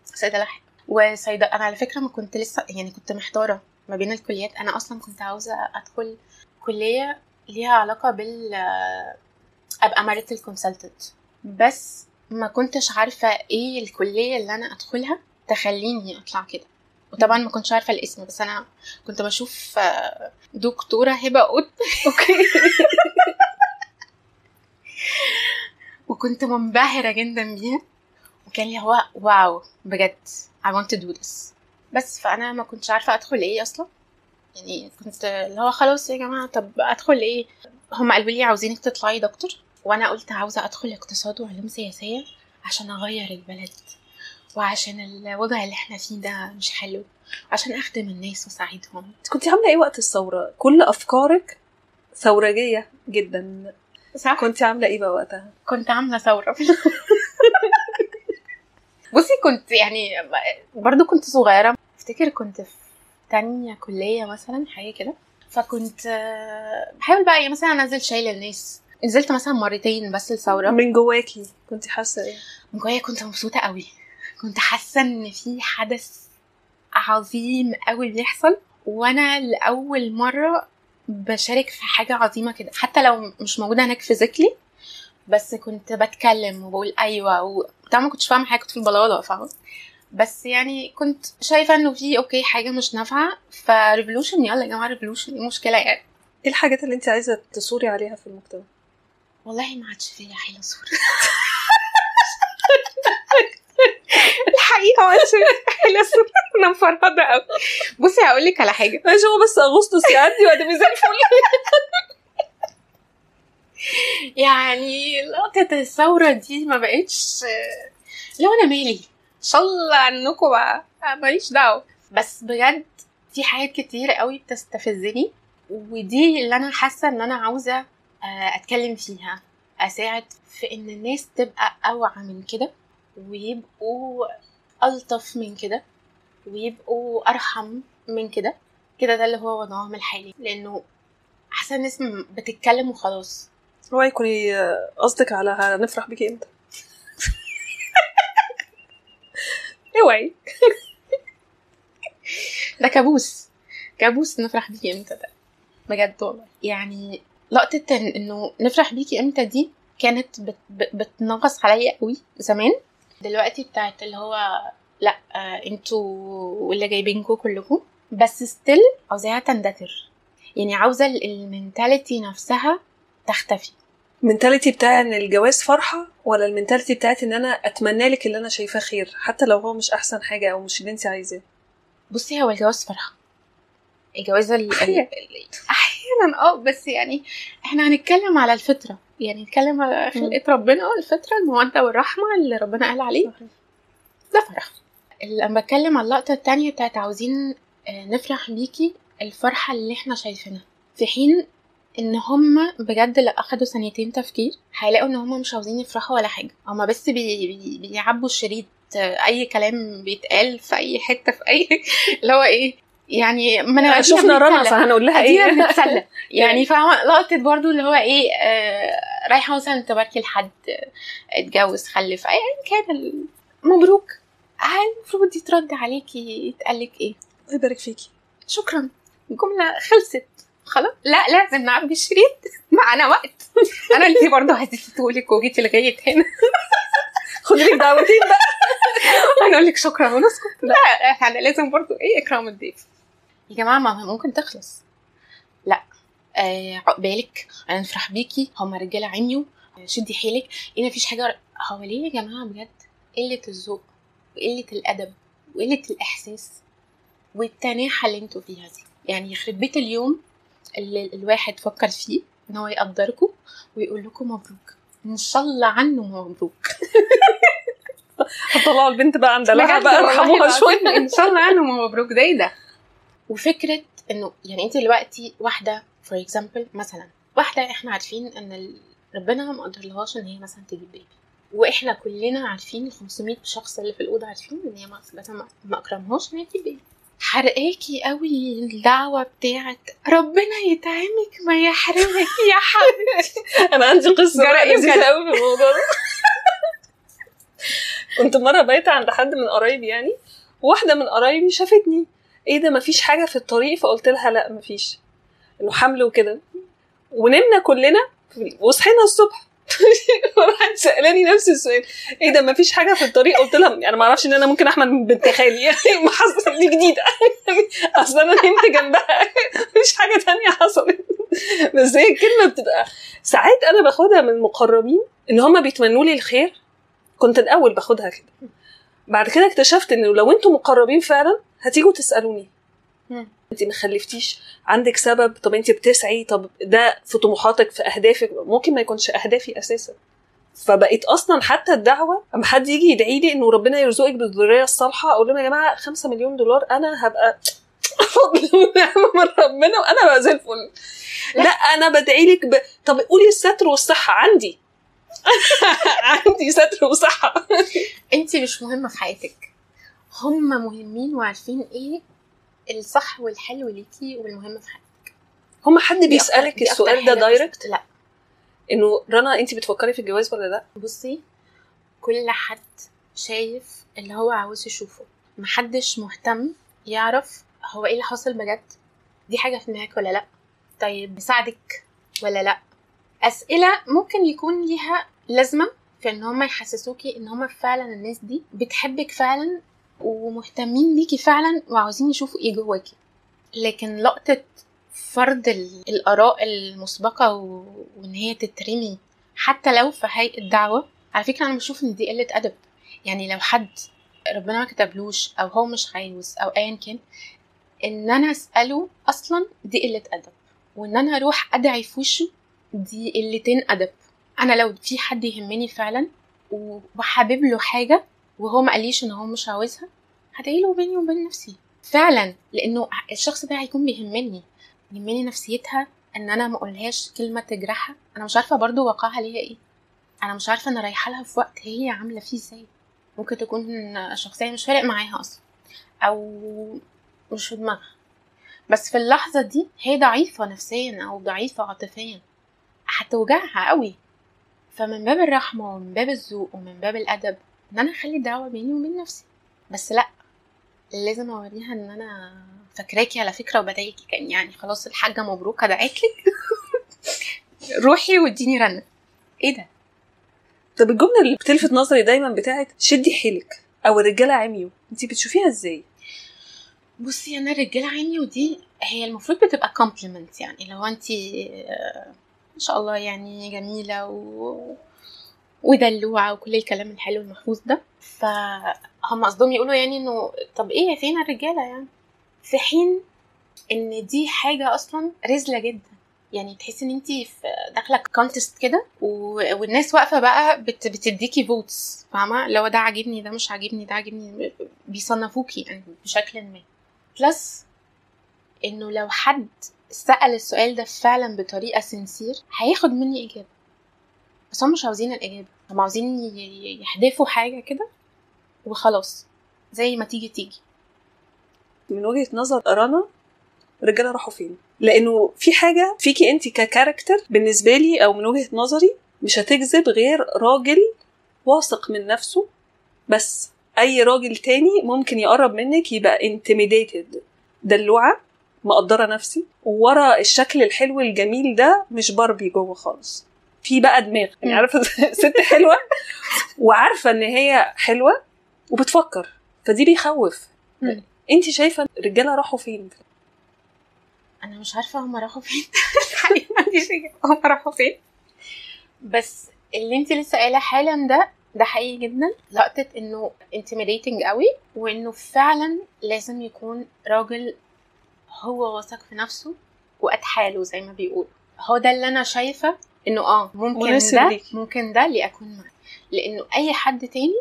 صيدلة حلوة. وصيدله أنا على فكرة ما كنت لسه يعني كنت محتارة ما بين الكليات. أنا أصلا كنت عاوزة أدخل كلية ليها علاقة بال أبقى marital consultant بس ما كنتش عارفة إيه الكلية اللي أنا أدخلها تخليني أطلع كده. وطبعا ما كنتش عارفة الاسم بس أنا كنت بشوف دكتورة هبة قطب. okay. وكنت منبهرة جدا بيها. وكان لي هو wow بجد I want to do this. بس فأنا ما كنتش عارفة أدخل إيه أصلا. يعني كنت اللي هو خلاص يا جماعة طب أدخل إيه؟ هم قالوا لي عاوزينك تطلعي دكتور. وأنا قلت عاوزة أدخل اقتصاد وعلوم سياسية عشان أغير البلد. وعشان الوضع اللي إحنا فيه ده مش حلو عشان أخدم الناس وأساعدهم. كنت عاملة إيه وقت الثورة؟ كل أفكارك ثورجية جدا. صح؟ كنت عاملة إيه بقى وقتها؟ كنت عاملة ثورة. بصي كنت يعني برضو كنت صغيرة. أفتكر كنت في تانية كلية مثلا حاجة كده. فكنت بحاول بقى يعني مثلا أنزل شاي للناس. نزلت مثلا مرتين بس الثوره من جواكي كنت حاسة إيه؟ من جوايا كنت مبسوطة قوي. كنت حاسة إن في حدث عظيم قوي بيحصل وأنا لأول مرة بشارك في حاجة عظيمة كده. حتى لو مش موجودة هناك فيزيكلي بس كنت بتكلم وبقول أيوه وطبعا ما كنتش فاهمة حاجة كنت في البلاوه فاهمة؟ بس يعني كنت شايفة إنه في okay حاجة مش نافعة ف revolution يلا يا جماعة revolution إيه المشكلة يعني؟ إيه الحاجات اللي انت عايزة تثوري عليها في المجتمع؟ والله ما عادش فيا حيل أثور الحقيقة حيل أثور أنا مفرهدة قوي بصي هقول لك على حاجة. ماشي هو بس أغسطس يعدي وهتبقي زي الفل. يعني لقطة الثورة دي ما بقتش لو أنا مالي إن شاء الله عنكم بقى ماليش دعوة. بس بجد في حاجات كتير قوي بتستفزني ودي اللي أنا حاسة إن أنا عاوزة أتكلم فيها. أساعد في إن الناس تبقى أوعى من كده. ويبقوا ألطف من كده ويبقوا أرحم من كده. كده ده اللي هو وضعهم الحالي لأنه حاسة الناس بتتكلم وخلاص. اوعي يكوني قصدك على هنفرح بيكي إمتى؟ أوعي. ده كابوس. كابوس نفرح بيكي إمتى ده؟ بجد والله. يعني لقطة إنه نفرح بيكي إمتى دي كانت بت بتنغص عليا قوي زمان. دلوقتي بتاعت اللي هو لا آه أنتوا واللي جايبينكوا كلكم. بس still عاوزاها تندثر. يعني عاوزة ال mentality نفسها تختفي. ال mentality بتاع إن الجواز فرحة ولا ال mentality بتاعت إن أنا أتمنى لك اللي أنا شايفاه خير حتى لو هو مش أحسن حاجة أو مش اللي أنت عايزاه؟ بصي هو الجواز فرحة. الجواز. ال- أحيانا آه بس يعني إحنا هنتكلم على الفطرة. يعني نتكلم على خلقه ربنا الفطرة الموده والرحمة اللي ربنا قال عليه. ده فرح. لما بتكلم على اللقطة التانية بتاعت عاوزين آه، نفرح بيكي الفرحة اللي إحنا شايفينها. في حين إن هم بجد لو أخدوا ثانيتين تفكير هيلاقوا إن هم مش عاوزين يفرحوا ولا حاجة. هم بس بي بي بيعبوا الشريط آه، أي كلام بيتقال في أي حتة في أي اللي هو إيه يعني ما انا شفنا رنا. فهنقول لها إيه؟ بنتسلى يعني فاهمه لقطه برضو اللي هو إيه آه رايحة مثلا تباركي لحد آه، اتجوز خلف ايا كان ال- مبروك. هل المفروض يترد عليكي يتقالك إيه؟ الله يبارك فيكي. شكرا. الجملة خلصت. خلاص. لا لازم نعبي الشريط معانا وقت. أنا اللي برضه هزيتهولك وجيتي لغاية هنا. خدي لك دعوتين بقى. هنقول لك شكرا ونسكت. لا. إحنا لازم برضه إيه إكرام الضيف. يا جماعة ما ممكن تخلص. لا آه عقبالك أنا نفرح بيكي. هما رجالة عميوا آه، شدي حيلك. إيه مفيش حاجة هو ليه يا جماعة بجد؟ قلة الذوق وقلة الأدب وقلة الإحساس والتناحة اللي أنتوا فيها دي. يعني يخرب بيت اليوم اللي الواحد فكر فيه إن هو يقدركم ويقول لكم مبروك. إن شاء الله عنه مبروك. هطلعوا البنت بقى عند لها بجد بقى ارحموها شوية إن شاء الله عنه مبروك. ده إيه ده وفكرة إنه يعني أنت دلوقتي واحدة for example مثلا واحدة إحنا عارفين إن ربنا ما قدرلهاش إن هي مثلا تجيب baby وإحنا كلنا عارفين ال 500 شخص اللي في الأوضة عارفين إن هي ما ما- أكرمهاش إن هي تجيب baby حرقاكي قوي الدعوة بتاعت ربنا يطعمك ما يحرمك يا حبيبتي. أنا عندي لذيذة كده. قوي في الموضوع ده. كنت مرة بايتة عند حد من قرايبي يعني واحدة من قرايبي شافتني إيه ده مفيش حاجة في الطريق؟ فقلت لها لا مفيش. إنه حمل وكده. ونمنا كلنا وصحينا الصبح. وراحت سألاني نفس السؤال. إيه ده مفيش حاجة في الطريق؟ قلت لها أنا ما أعرفش إن أنا ممكن أحمل بنت خالي. يعني ما حصل دي جديدة. أصل أنا نمت جنبها. مفيش حاجة تانية حصلت. بس هي الكلمة بتبقى ساعات أنا باخدها من المقربين ان هم بيتمنوا لي الخير. كنت الأول باخدها كده. بعد كده اكتشفت إنه لو أنتوا مقربين فعلا هتيجوا تسألوني. انت ما خلفتيش عندك سبب؟ طب انت بتسعي؟ طب ده في طموحاتك في أهدافك؟ ممكن ما يكونش أهدافي أساسا. فبقيت أصلا حتى الدعوة أما حد يجي يدعي لي إنه ربنا يرزقك بالذرية الصالحة أقول لهم يا جماعة 5 مليون دولار أنا هبقى فضل ونعمه من ربنا وأنا بقى زي الفل. لا. أنا بدعي لك ب... طب قولي الستر والصحة عندي. عندي ستر وصحة. انت مش مهمة في حياتك. هم مهمين وعارفين إيه الصح والحلو ليكي والمهم في حياتك. هم حد بيسألك السؤال ده direct؟ لا. إنه رنا انت بتفكري في الجواز ولا لا؟ بصي كل حد شايف اللي هو عاوز يشوفه. محدش مهتم يعرف هو إيه اللي حاصل بجد. دي حاجة في دماغك ولا لا؟ طيب بيساعدك ولا لا؟ أسئلة ممكن يكون ليها لازمة في إن هما يحسسوكي إن هما فعلا الناس دي بتحبك فعلا ومهتمين بيكي فعلا وعاوزين يشوفوا إيه جواكي لكن لقطة فرض ال- الآراء المسبقة. وإن هي تترمي حتى لو في هيئة دعوة على فكرة أنا بشوف إن دي قلة أدب. يعني لو حد ربنا ما كتبلوش أو هو مش عاوز أو أيا كان إن أنا أسأله أصلا دي قلة أدب. وإن أنا أروح أدعي في وشه دي قلتين أدب. أنا لو في حد يهمني فعلا وحابب له حاجة وهو ما قاليش إن هو مش عاوزها هدعي له بيني وبين نفسي. فعلا لأنه الشخص ده هيكون بيهمني يهمني نفسيتها إن أنا ما أقولهاش كلمة تجرحها. أنا مش عارفة برضو واقعها ليها إيه. أنا مش عارفة أنا رايحة لها في وقت هي عاملة فيه إزاي. ممكن تكون شخصية مش فارق معاها أصلا أو مش في دماغها. بس في اللحظة دي هي ضعيفة نفسيا أو ضعيفة عاطفيا. هتوجعها قوي. فمن باب الرحمة ومن باب الذوق ومن باب الأدب ان أنا اخلي الدعوه بيني وبين نفسي. بس لا لازم اوريها ان أنا فاكراكي على فكرة وبدعيكي كان يعني خلاص الحاجة مبروك دعيتلك روحي واديني رنة. إيه ده؟ طب الجملة اللي بتلفت نظري دايما بتاعت شدي حيلك أو الرجالة عميوا انت بتشوفيها إزاي؟ بصي أنا الرجالة عيني ودي هي المفروض بتبقى كومبلمنت يعني لو انت ما شاء الله يعني جميلة و ودلوعة وكل الكلام الحلو المحفوظ ده. فهم قصدهم يقولوا يعني إنه طب إيه فين الرجالة يعني؟ في حين إن دي حاجة أصلا رزلة جدا. يعني تحسي إن انت داخلة contest كده والناس واقفة بقى بت بتديكي votes فاهمة؟ لو ده عاجبني ده مش عاجبني ده عاجبني بيصنفوكي يعني بشكل ما. plus إنه لو حد سأل السؤال ده فعلا بطريقة sincere هياخد مني إجابة. بس هم مش عاوزين الإجابة. هم عاوزين يحدفوا حاجة كده وخلاص زي ما تيجي تيجي. من وجهة نظر رنا الرجالة راحوا فين؟ لأنه في حاجة فيكي انت ككاركتر بالنسبة لي أو من وجهة نظري مش هتجذب غير راجل واثق من نفسه بس أي راجل تاني ممكن يقرب منك يبقى intimidated. دلوعة مقدرة نفسي وورا الشكل الحلو الجميل ده مش باربي جوه خالص. في بقى دماغ. يعني. عارفة ست حلوة وعارفة إن هي حلوة وبتفكر. فدي بيخوف. انت شايفة الرجالة راحوا فين؟ أنا مش عارفة هم راحوا فين. عنديش إجابة هم راحوا فين. بس اللي انت لسه قايلة حالا ده ده حقيقي جدا. لقطة إنه intimidating قوي وإنه فعلا لازم يكون راجل هو واثق في نفسه وقد حاله زي ما بيقولوا. هو ده اللي أنا شايفة إنه آه ممكن ده ليكي. ممكن ده اللي اكون معاه لإنه أي حد تاني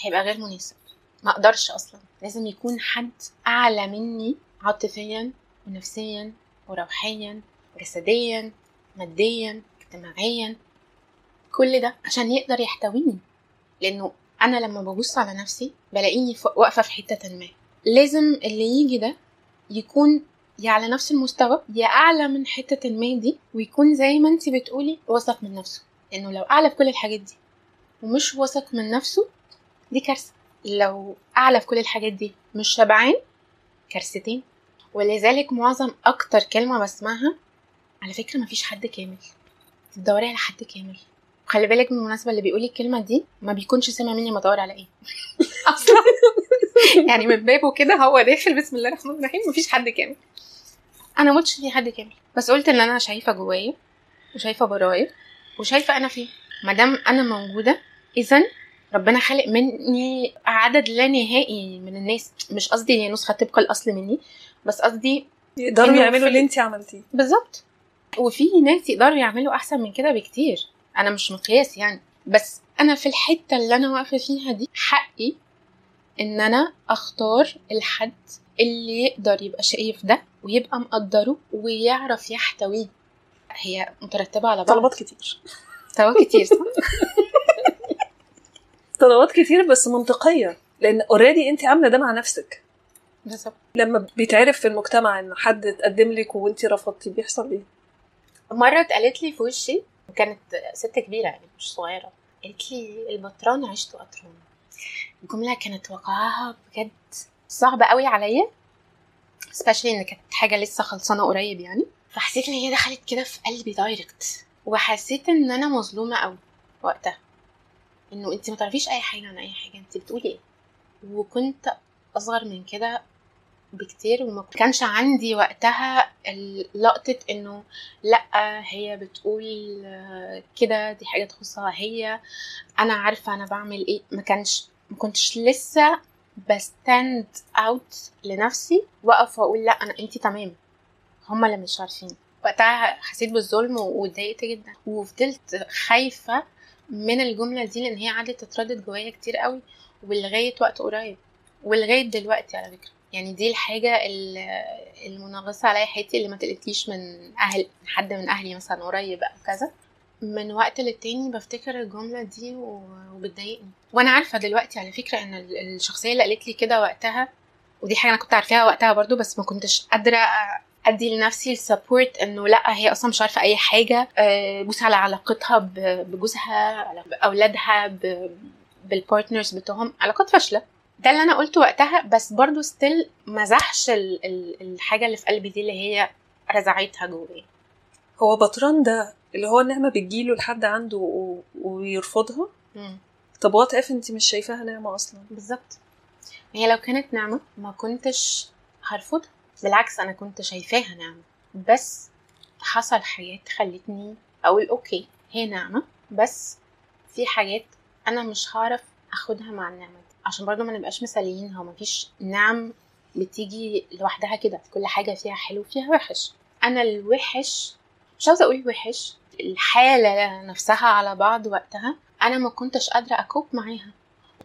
هيبقى غير مناسب. ما أقدرش أصلا. لازم يكون حد أعلى مني عاطفيا ونفسيا وروحيا جسديا ماديا اجتماعيا. كل ده عشان يقدر يحتويني. لإنه أنا لما ببص على نفسي بلاقيني واقفة في حتة ما. لازم اللي يجي ده يكون يا على نفس المستوى يا أعلى من حتة ما دي ويكون زي ما انت بتقولي واثق من نفسه. لأنه لو أعلى في كل الحاجات دي ومش واثق من نفسه دي كارثة. لو أعلى في كل الحاجات دي مش شبعان كارثتين. ولذلك معظم أكتر كلمة بسمعها على فكرة مفيش حد كامل. تدوري على حد كامل. وخلي بالك بالمناسبة اللي بيقول الكلمة دي ما بيكونش سامع مني ما أدور على إيه. أصلا. يعني من بابه كده هو داخل بسم الله الرحمن الرحيم مفيش حد كامل. أنا متش في حد كامل بس قلت إن أنا شايفة جوايا وشايفة برايا وشايفة أنا فين. ما دام أنا موجودة اذا ربنا خلق مني عدد لا نهائي من الناس. مش قصدي نسخة طبق الأصل مني بس قصدي يقدروا يعملوا اللي انت عملتيه. بالظبط. وفي ناس يقدروا يعملوا أحسن من كده بكتير. أنا مش مقياس يعني. بس أنا في الحتة اللي أنا واقفة فيها دي حقي إن أنا أختار الحد اللي يقدر يبقى شايف ده ويبقى مقدره ويعرف يحتويه. هي مترتبة على بعض. طلبات كتير. طلبات كتير صح؟ طلبات كتير بس منطقية لأن اوريدي أنت عاملة ده مع نفسك. بالظبط. لما بيتعرف في المجتمع إن حد اتقدم لك وأنت رفضتي بيحصل إيه؟ مرة اتقالت لي في وشي كانت ست كبيرة يعني مش صغيرة. قالت لي البطران عشت قطران. الجملة كانت وقعها بجد صعبة قوي عليا especially إن كانت حاجة لسه خلصانة قريب يعني. فحسيت إن هي دخلت كده في قلبي دايركت وحسيت إن أنا مظلومة قوي وقتها. إنه انت ما تعرفيش أي حاجة عن أي حاجة انت بتقولي إيه؟ وكنت أصغر من كده بكتير وما كانش عندي وقتها لقطة إنه لأ هي بتقول كده دي حاجة تخصها هي أنا عارفة أنا بعمل إيه. ما كانش ما كنتش لسه ب stand out لنفسي واقف واقول لا أنا انتي تمام. هما اللي مش عارفين. وقتها حسيت بالظلم واتضايقت جدا. وفضلت خايفة من الجملة دي لأن هي قعدت تتردد جوايا كتير قوي ولغاية وقت قريب. ولغاية دلوقتي على فكرة. يعني دي الحاجة ال- المنغصة عليا حياتي اللي ما تقلتيش من أهل حد من أهلي مثلا قريب أو كذا. من وقت للتاني بفتكر الجملة دي وبتضايقني. وأنا عارفة دلوقتي على فكرة ال- الشخصية اللي قالت لي كده وقتها ودي حاجة أنا كنت عارفاها وقتها برضو بس ما كنتش قادرة أدي لنفسي السبورت إنه لأ هي أصلا مش عارفة أي حاجة. آه، بوس على علاقتها بجوزها على بأولادها ب- بال partners بتوعهم. علاقات فاشلة. ده اللي أنا قلته وقتها بس برضو still مزحش ال- ال- الحاجة اللي في قلبي دي اللي هي رزعتها جوايا. هو بطران ده اللي هو النعمة بتجيله لحد عنده و... ويرفضها؟ طب what if انت مش شايفاها نعمة أصلا؟ بالظبط. هي لو كانت نعمة ما كنتش هرفضها. بالعكس أنا كنت شايفاها نعمة. بس حصل حاجات خلتني أقول أوكي هي نعمة. بس في حاجات أنا مش هعرف أخدها مع النعمة دي. عشان برضو ما نبقاش مثاليين هو مفيش نعم بتيجي لوحدها كده. كل حاجة فيها حلو فيها وحش. أنا الوحش مش عاوزة أقول وحش. الحالة نفسها على بعض وقتها أنا ما كنتش قادرة أكوب معاها.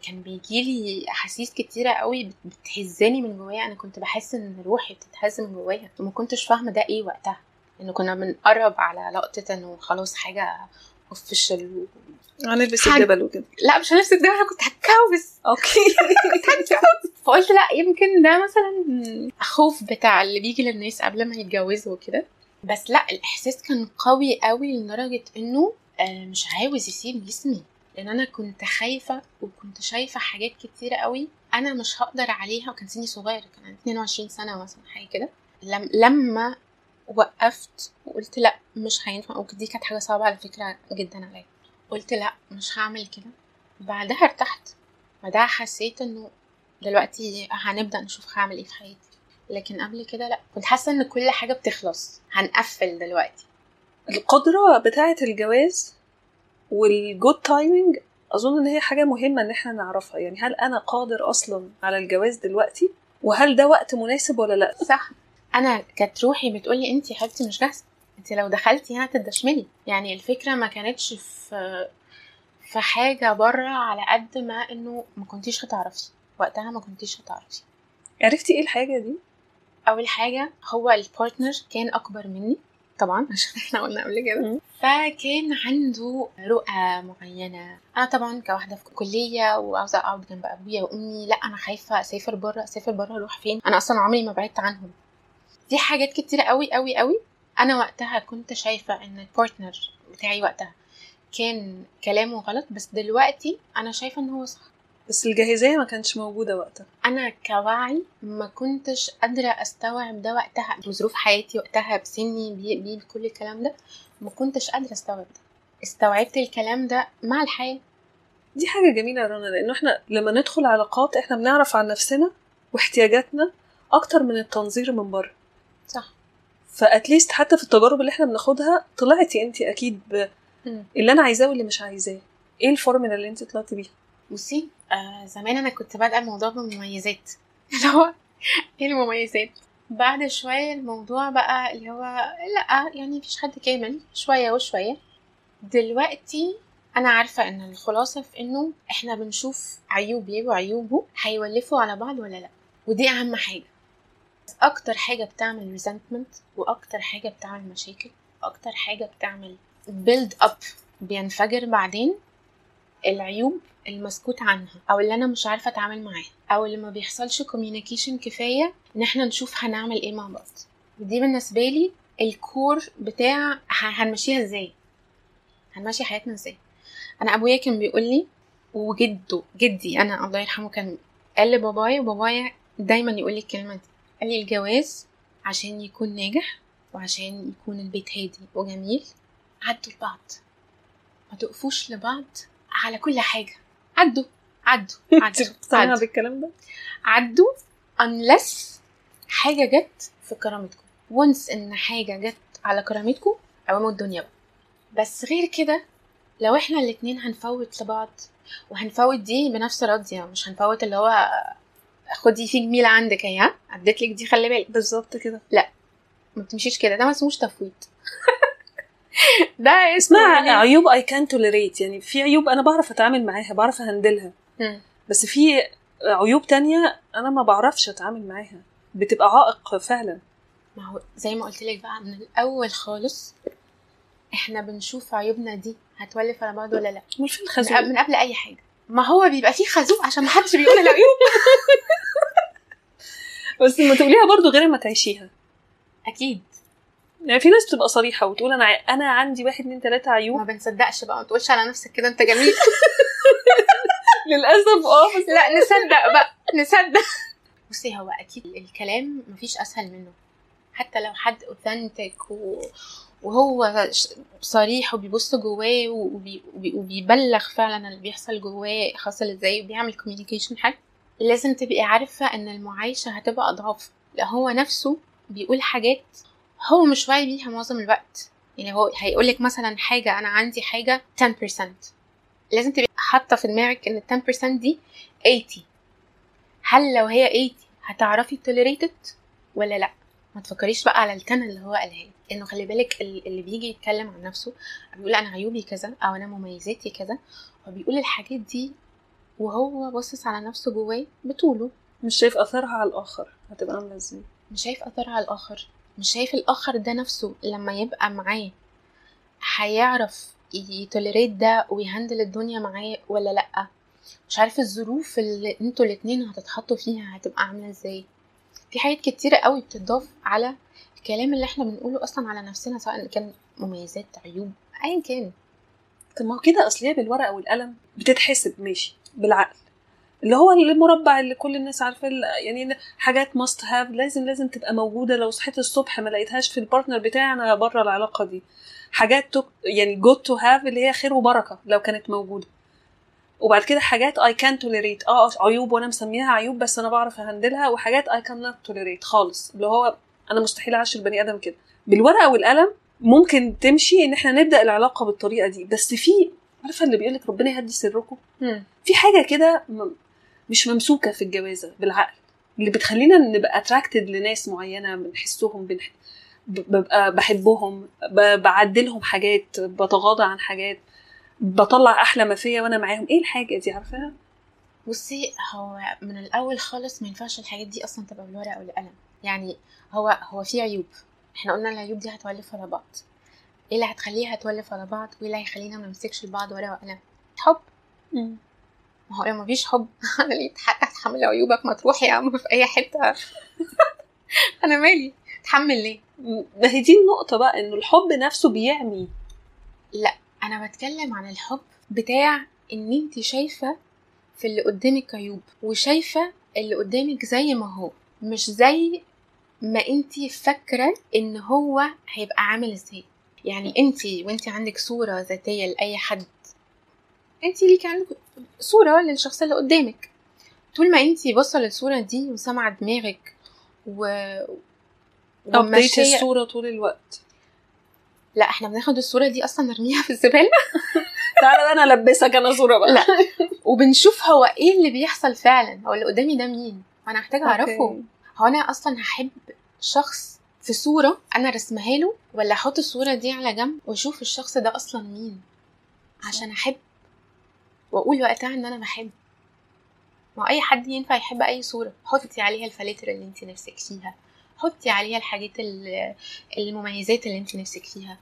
كان بيجيلي أحاسيس كتيرة قوي بت- بتهزني من جوايا. أنا كنت بحس إن روحي بتتهز من جوايا. وما كنتش فاهمة ده إيه وقتها. انه كنا بنقرب على نقطة إنه خلاص حاجة official هنلبس. الدبل وكده. لا مش هنلبس الدبل ده أنا كنت هتجوز okay. كنت فقلت لا يمكن ده مثلا خوف بتاع اللي بيجي للناس قبل ما يتجوزوا وكده. بس لا الإحساس كان قوي قوي لدرجة إنه آه، مش عاوز يسيب جسمي. لأن أنا كنت خايفة وكنت شايفة حاجات كتيرة قوي أنا مش هقدر عليها وكان سني صغير كان عندي 22 سنة مثلا حاجة كده. لم لما وقفت وقلت لا مش هينفع ودي كانت حاجة صعبة على فكرة جدا عليا. قلت لا مش هعمل كده. بعدها ارتحت. بعدها حسيت إنه دلوقتي هنبدأ نشوف هعمل إيه في حياتي. لكن قبل كده لا. كنت حاسة إن كل حاجة بتخلص. هنقفل دلوقتي. القدرة بتاعة الجواز والجود تايمينج أظن إن هي حاجة مهمة إن إحنا نعرفها. يعني هل أنا قادر أصلا على الجواز دلوقتي؟ وهل ده وقت مناسب ولا لأ؟ صح. أنا كانت روحي بتقولي انت يا حبيبتي مش جاهزه انت لو دخلتي هتدشملي يعني الفكرة ما كانتش في في حاجة بره على قد ما إنه ما كنتيش هتعرفي. وقتها ما كنتيش هتعرفي. عرفتي إيه الحاجة دي؟ أول حاجة هو البارتنر كان أكبر مني طبعا عشان إحنا قلنا قبل كده. فكان عنده رؤى معينة. أنا طبعا كواحدة في كلية وعاوزة أقعد جنب أبويا وأمي لأ أنا خايفة أسافر بره أسافر بره أروح فين؟ أنا أصلا عمري ما بعدت عنهم. دي حاجات كتيره قوي قوي قوي أنا وقتها كنت شايفة إن ال partner بتاعي وقتها كان كلامه غلط بس دلوقتي أنا شايفة إن هو صح. بس الجاهزية ما كانتش موجودة وقتها. أنا كوعي ما كنتش قادرة أستوعب ده وقتها. بظروف حياتي وقتها بسني بي- بيه بكل الكلام ده. ما كنتش قادرة أستوعب ده. استوعبت الكلام ده مع الحياة. دي حاجة جميلة رنا لأنه إحنا لما ندخل علاقات إحنا بنعرف عن نفسنا واحتياجاتنا أكتر من التنظير من بره. صح. فأتليست حتى في التجارب اللي إحنا بناخدها طلعتي أنت أكيد باللي أنا عايزاه واللي مش عايزاه. إيه الفورمولا اللي أنت طلعتي بيها؟ بصي آه زمان أنا كنت بادئة الموضوع بمميزات. اللي هو إيه المميزات؟ بعد شوية الموضوع بقى اللي هو لأ يعني مفيش حد كامل شوية وشوية. دلوقتي أنا عارفة إن الخلاصة في إنه إحنا بنشوف عيوبي وعيوبه هيولفوا على بعض ولا لأ. ودي أهم حاجة. أكتر حاجة بتعمل resentment وأكتر حاجة بتعمل مشاكل وأكتر حاجة بتعمل build up بينفجر بعدين العيوب المسكوت عنها أو اللي أنا مش عارفة أتعامل معاها أو اللي ما بيحصلش communication كفاية إن إحنا نشوف هنعمل إيه مع بعض. ودي بالنسبة لي ال core بتاع هنمشيها إزاي؟ هنمشي حياتنا إزاي؟ أنا أبويا كان بيقول لي وجده جدي أنا الله يرحمه كان قال لبابايا وبابايا دايما يقول لي الكلمة دي. قال لي الجواز عشان يكون ناجح وعشان يكون البيت هادي وجميل عدوا لبعض. ما تقفوش لبعض على كل حاجة. عدوا عدوا عدوا مقتنعة عدوا, بالكلام ده؟ عدوا unless حاجة جت في كرامتكم. وانس إن حاجة جت على كرامتكم قوموا الدنيا بقى. بس غير كده لو إحنا الاتنين هنفوت لبعض وهنفوت دي بنفس راضية مش هنفوت اللي هو خدي في جميلة عندك أهي ها؟ أديت لك دي خلي بالك. بالظبط كده. ما بتمشيش كده. ده ما اسموش تفويت. ده اسمه اسمها يعني- عيوب اي كان توليريت يعني في عيوب أنا بعرف أتعامل معاها بعرف أهندلها. بس في عيوب تانية أنا ما بعرفش أتعامل معاها. بتبقى عائق فعلا. ما هو زي ما قلت لك بقى من الأول خالص إحنا بنشوف عيوبنا دي هتولف على بعض ولا لأ؟ امال فين من قبل, من قبل أي حاجة. ما هو بيبقى فيه خازوق عشان ما حدش بيقول العيوب. بس لما تقوليها برضو غير ما تعيشيها. أكيد. يعني في ناس بتبقى صريحة وتقول أنا أنا عندي واحد اتنين تلاتة ما عيوب بنصدقش بقى ما تقولش على نفسك كده أنت جميل. للأسف آه بس لا نصدق بقى نصدق. بصي هو أكيد الكلام مفيش أسهل منه. حتى لو حد اوثنتك و... وهو صريح وبيبص جواه وبي... وبي... وبيبلغ فعلا اللي بيحصل جواه حصل إزاي وبيعمل كوميونيكيشن حلو لازم تبقي عارفة إن المعايشة هتبقى أضعاف. لا هو نفسه بيقول حاجات هو مش واعي بيها معظم الوقت. يعني هو هيقول لك مثلا حاجة أنا عندي حاجة 10% لازم تبقي حاطة في دماغك إن ال 10% دي 80 هل لو هي 80 هتعرفي توليريت ولا لأ؟ ما تفكريش بقى على التن اللي هو قالها إنه خلي بالك اللي بيجي يتكلم عن نفسه بيقول أنا عيوبي كذا أو أنا مميزاتي كذا وبيقول الحاجات دي وهو باصص على نفسه جواه بطوله. مش شايف أثرها على الآخر. هتبقى عاملة إزاي؟ مش شايف أثرها على الآخر. مش شايف الآخر ده نفسه لما يبقى معاه. هيعرف ي tolerate ده وي handle الدنيا معاه ولا لأ؟ مش عارف الظروف اللي أنتوا الاتنين هتتحطوا فيها هتبقى عاملة إزاي. في حاجات كتيرة قوي بتضاف على الكلام اللي إحنا بنقوله أصلا على نفسنا سواء كان مميزات عيوب ايا كان. طب ما هو كده أصل هي بالورقة والقلم بتتحسب ماشي بالعقل. اللي هو المربع اللي كل الناس عارفة يعني حاجات must have لازم لازم تبقى موجودة. لو صحيت الصبح ما لقيتهاش في ال partner بتاعي أنا بره العلاقة دي. حاجات to يعني good to have اللي هي خير وبركة لو كانت موجودة. وبعد كده حاجات I can tolerate آه عيوب وأنا مسميها عيوب بس أنا بعرف أ handle ها. وحاجات I can not tolerate خالص. اللي هو أنا مستحيل أعيش البني آدم كده. بالورقة والقلم ممكن تمشي إن إحنا نبدأ العلاقة بالطريقة دي. بس في عارفة اللي بيقول لك ربنا يهدي سركم؟ في حاجة كده مش ممسوكة في الجوازة بالعقل. اللي بتخلينا نبقى attracted لناس معينة بنحسهم بنح... ببقى بحبهم بعدلهم حاجات بتغاضى عن حاجات بطلع أحلى ما فيا وأنا معاهم. إيه الحاجة دي؟ عارفاها بصي هو من الأول خالص ما ينفعش الحاجات دي أصلا تبقى بالورقة والقلم يعني هو هو في عيوب. إحنا قلنا العيوب دي هتولف على بعض. إيه اللي هتخليها تولف على بعض؟ وإيه اللي هيخلينا ما نمسكش لبعض ورقة وقلم؟ حب. ما هو لو مفيش حب. أنا ليه اتحمل عيوبك ما تروح يا عم في أي حتة. أنا مالي. اتحمل ليه؟ ما هي دي النقطة بقى إنه الحب نفسه بيعمي. لا أنا بتكلم عن الحب بتاع إن أنت شايفة في اللي قدامك عيوب وشايفة اللي قدامك زي ما هو مش زي ما أنت فاكرة إن هو هيبقى عامل إزاي. يعني أنت وأنت عندك صورة ذاتية لأي حد انت ليكي عندك صورة للشخص اللي قدامك. طول ما انت باصة للصورة دي وسامعة دماغك و ابديت الصورة طول الوقت. لا إحنا بناخد الصورة دي أصلا نرميها في الزبالة. تعالى أنا ألبسك أنا صورة بقى. لا وبنشوف هو إيه اللي بيحصل فعلا. هو اللي قدامي ده مين؟ وأنا محتاجه أعرفه. هو أنا أصلا هحب شخص في صورة أنا رسمها له ولا أحط الصورة دي على جنب وأشوف الشخص ده أصلا مين؟ عشان أحب وأقول وقتها إن أنا بحب ما أي حد ينفع يحب أي صورة. حطي عليها الفلاتر اللي انت نفسك فيها. حطي عليها الحاجات المميزات اللي انت نفسك فيها.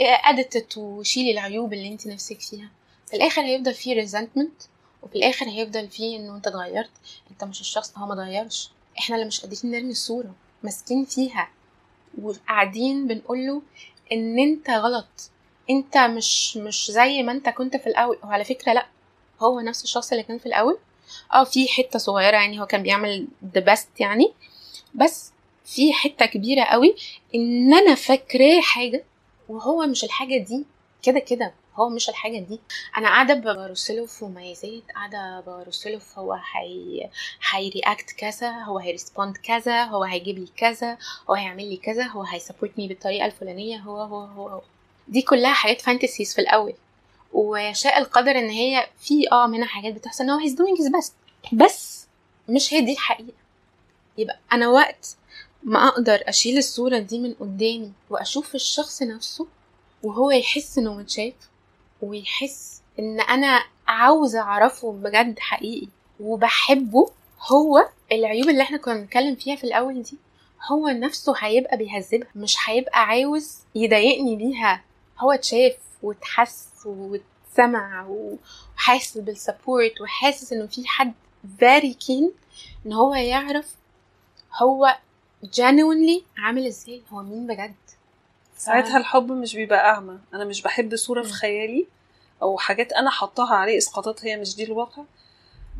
edit وشيلي العيوب اللي انت نفسك فيها. في الآخر هيفضل فيه resentment وفي الآخر هيفضل فيه إنه أنت اتغيرت. أنت مش الشخص هو ما اتغيرش. إحنا اللي مش قادرين نرمي الصورة ماسكين فيها. وقاعدين بنقوله إن أنت غلط. أنت مش مش زي ما أنت كنت في الأول. وعلى فكرة لأ. هو نفس الشخص اللي كان في الأول. آه في حتة صغيرة يعني هو كان بيعمل the best يعني. بس في حتة كبيرة قوي إن أنا فاكراه حاجة وهو مش الحاجة دي. كده كده هو مش الحاجة دي. أنا قاعدة برسله في مميزات قاعدة برسله في هو هي هي react كذا هو هي respond كذا هو هيجيب لي كذا هو هيعمل لي كذا هو هي support ني بالطريقة الفلانية هو هو هو, هو. دي كلها حاجات fantasies في الأول. وشاء القدر إن هي في آه منها حاجات بتحصل. إن هو he's doing his best بس مش هي دي الحقيقة. يبقى أنا وقت ما أقدر أشيل الصورة دي من قدامي وأشوف الشخص نفسه وهو يحس إنه متشاف ويحس إن أنا عاوزه أعرفه بجد حقيقي وبحبه هو العيوب اللي إحنا كنا بنتكلم فيها في الأول دي هو نفسه هيبقى بيهذبها مش هيبقى عاوز يضايقني بيها هو اتشاف واتحس واتسمع وحاسس بالسبورت وحاسس إنه في حد very keen إن هو يعرف هو genuinely عامل إزاي هو مين بجد. ساعتها الحب مش بيبقى أعمى. أنا مش بحب صورة في خيالي أو حاجات أنا حطاها عليه إسقاطات هي مش دي الواقع.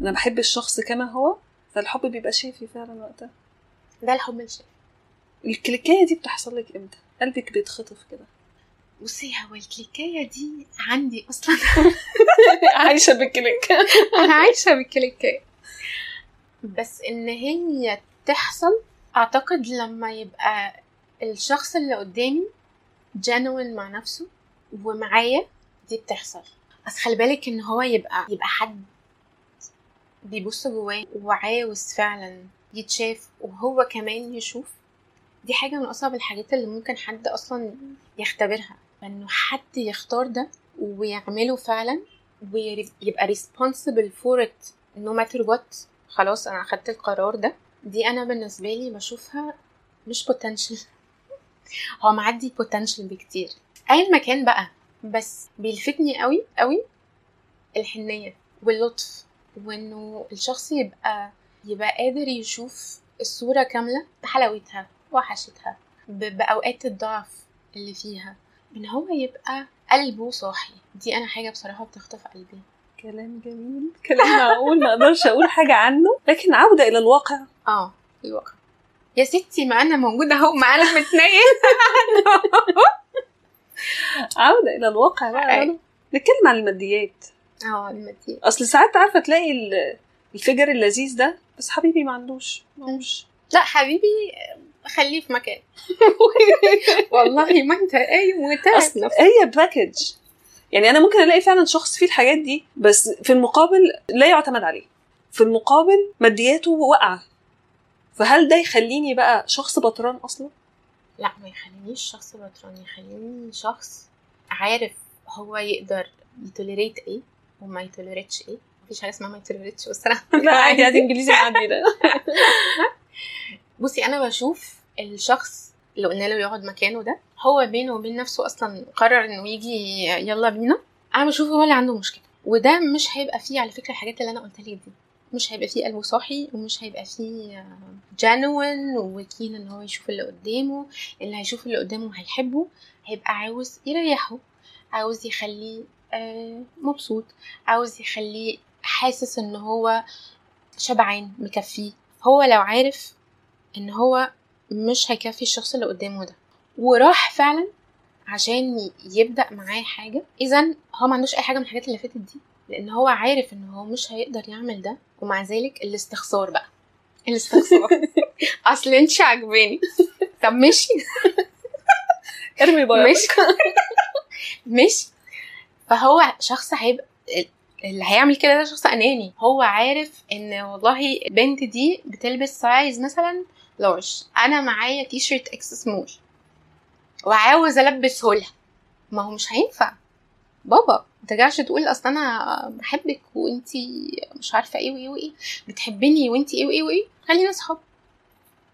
أنا بحب الشخص كما هو فالحب بيبقى شافي فعلا وقتها. ده الحب الشافي. الكليكايه دي بتحصل لك إمتى؟ قلبك بيتخطف كده. بصي هو الكليكايه دي عندي أصلا. عايشة بالكليك أنا عايشة بالكليكايه بس إن هي تحصل أعتقد لما يبقى الشخص اللي قدامي جانوين مع نفسه ومعايا دي بتحصل. بس خلي بالك إن هو يبقى يبقى حد بيبص جواه وعاوز فعلا يتشاف وهو كمان يشوف دي حاجة من أصعب الحاجات اللي ممكن حد أصلا يختبرها. إنه حد يختار ده ويعمله فعلا ويبقى responsible for it no matter what خلاص أنا أخدت القرار ده. دي أنا بالنسبة لي بشوفها مش potential. هو معدي potential بكتير. أي مكان بقى بس بيلفتني قوي قوي الحنية واللطف وإنه الشخص يبقى يبقى قادر يشوف الصورة كاملة بحلاوتها وحشتها ب- بأوقات الضعف اللي فيها. إن هو يبقى قلبه صاحي. دي أنا حاجة بصراحة بتخطف قلبي. كلام جميل. كلام معقول ما أقدرش أقول حاجة عنه لكن عودة إلى الواقع. آه الواقع. يا ستي ما أنا موجودة أهو معانا متنيل عودة إلى الواقع بقى. نتكلم عن الماديات. آه المتنيل أصل ساعات عارفة تلاقي ال- الفجر اللذيذ ده بس حبيبي ما عندوش ما عندوش. لا حبيبي خليه في مكان. والله ما انت قايم وتعب نفسك. هي باكج يعني أنا ممكن ألاقي فعلا شخص فيه الحاجات دي بس في المقابل لا يعتمد عليه. في المقابل مادياته واقعة. فهل ده يخليني بقى شخص بطران أصلا؟ لا ما يخلينيش شخص بطران. يخليني شخص عارف هو يقدر يتوليريت إيه وما يتوليريتش إيه. مفيش حاجة اسمها ما يتوليريتش بس أنا لا عادي عادي. إنجليزي معدي ده بصي أنا بشوف الشخص اللي قلنا له يقعد مكانه ده هو بينه وبين نفسه أصلا قرر إنه يجي يلا بينا. أنا بشوف هو اللي عنده مشكلة. وده مش هيبقى فيه على فكرة الحاجات اللي أنا قلت لك دي. مش هيبقى فيه قلبه صاحي ومش هيبقى فيه جانوين وكين إن هو يشوف اللي قدامه اللي هيشوف اللي قدامه هيحبه هيبقى عاوز يريحه عاوز يخليه آه، مبسوط عاوز يخليه حاسس إن هو شبعان مكفيه. هو لو عارف إن هو مش هيكفي الشخص اللي قدامه ده. وراح فعلا عشان يبدأ معاه حاجة. اذا هو ما عندوش أي حاجة من الحاجات اللي فاتت دي لأن هو عارف إن هو مش هيقدر يعمل ده. ومع ذلك الاستخسار بقى. الاستخسار. أصل أنت عجباني طب مشي ارمي بياضك مش مش فهو شخص هيبقى اللي هيعمل كده ده شخص أناني. هو عارف إن والله البنت دي بتلبس سايز مثلا large أنا معايا تي شيرت إكس سمول وعاوز البسه لها ما هو مش هينفع. بابا ترجعش تقول أصل أنا بحبك وانتي مش عارفة إيه وإيه وإيه. بتحبني وانتي إيه وإيه وإيه. خلينا أصحاب.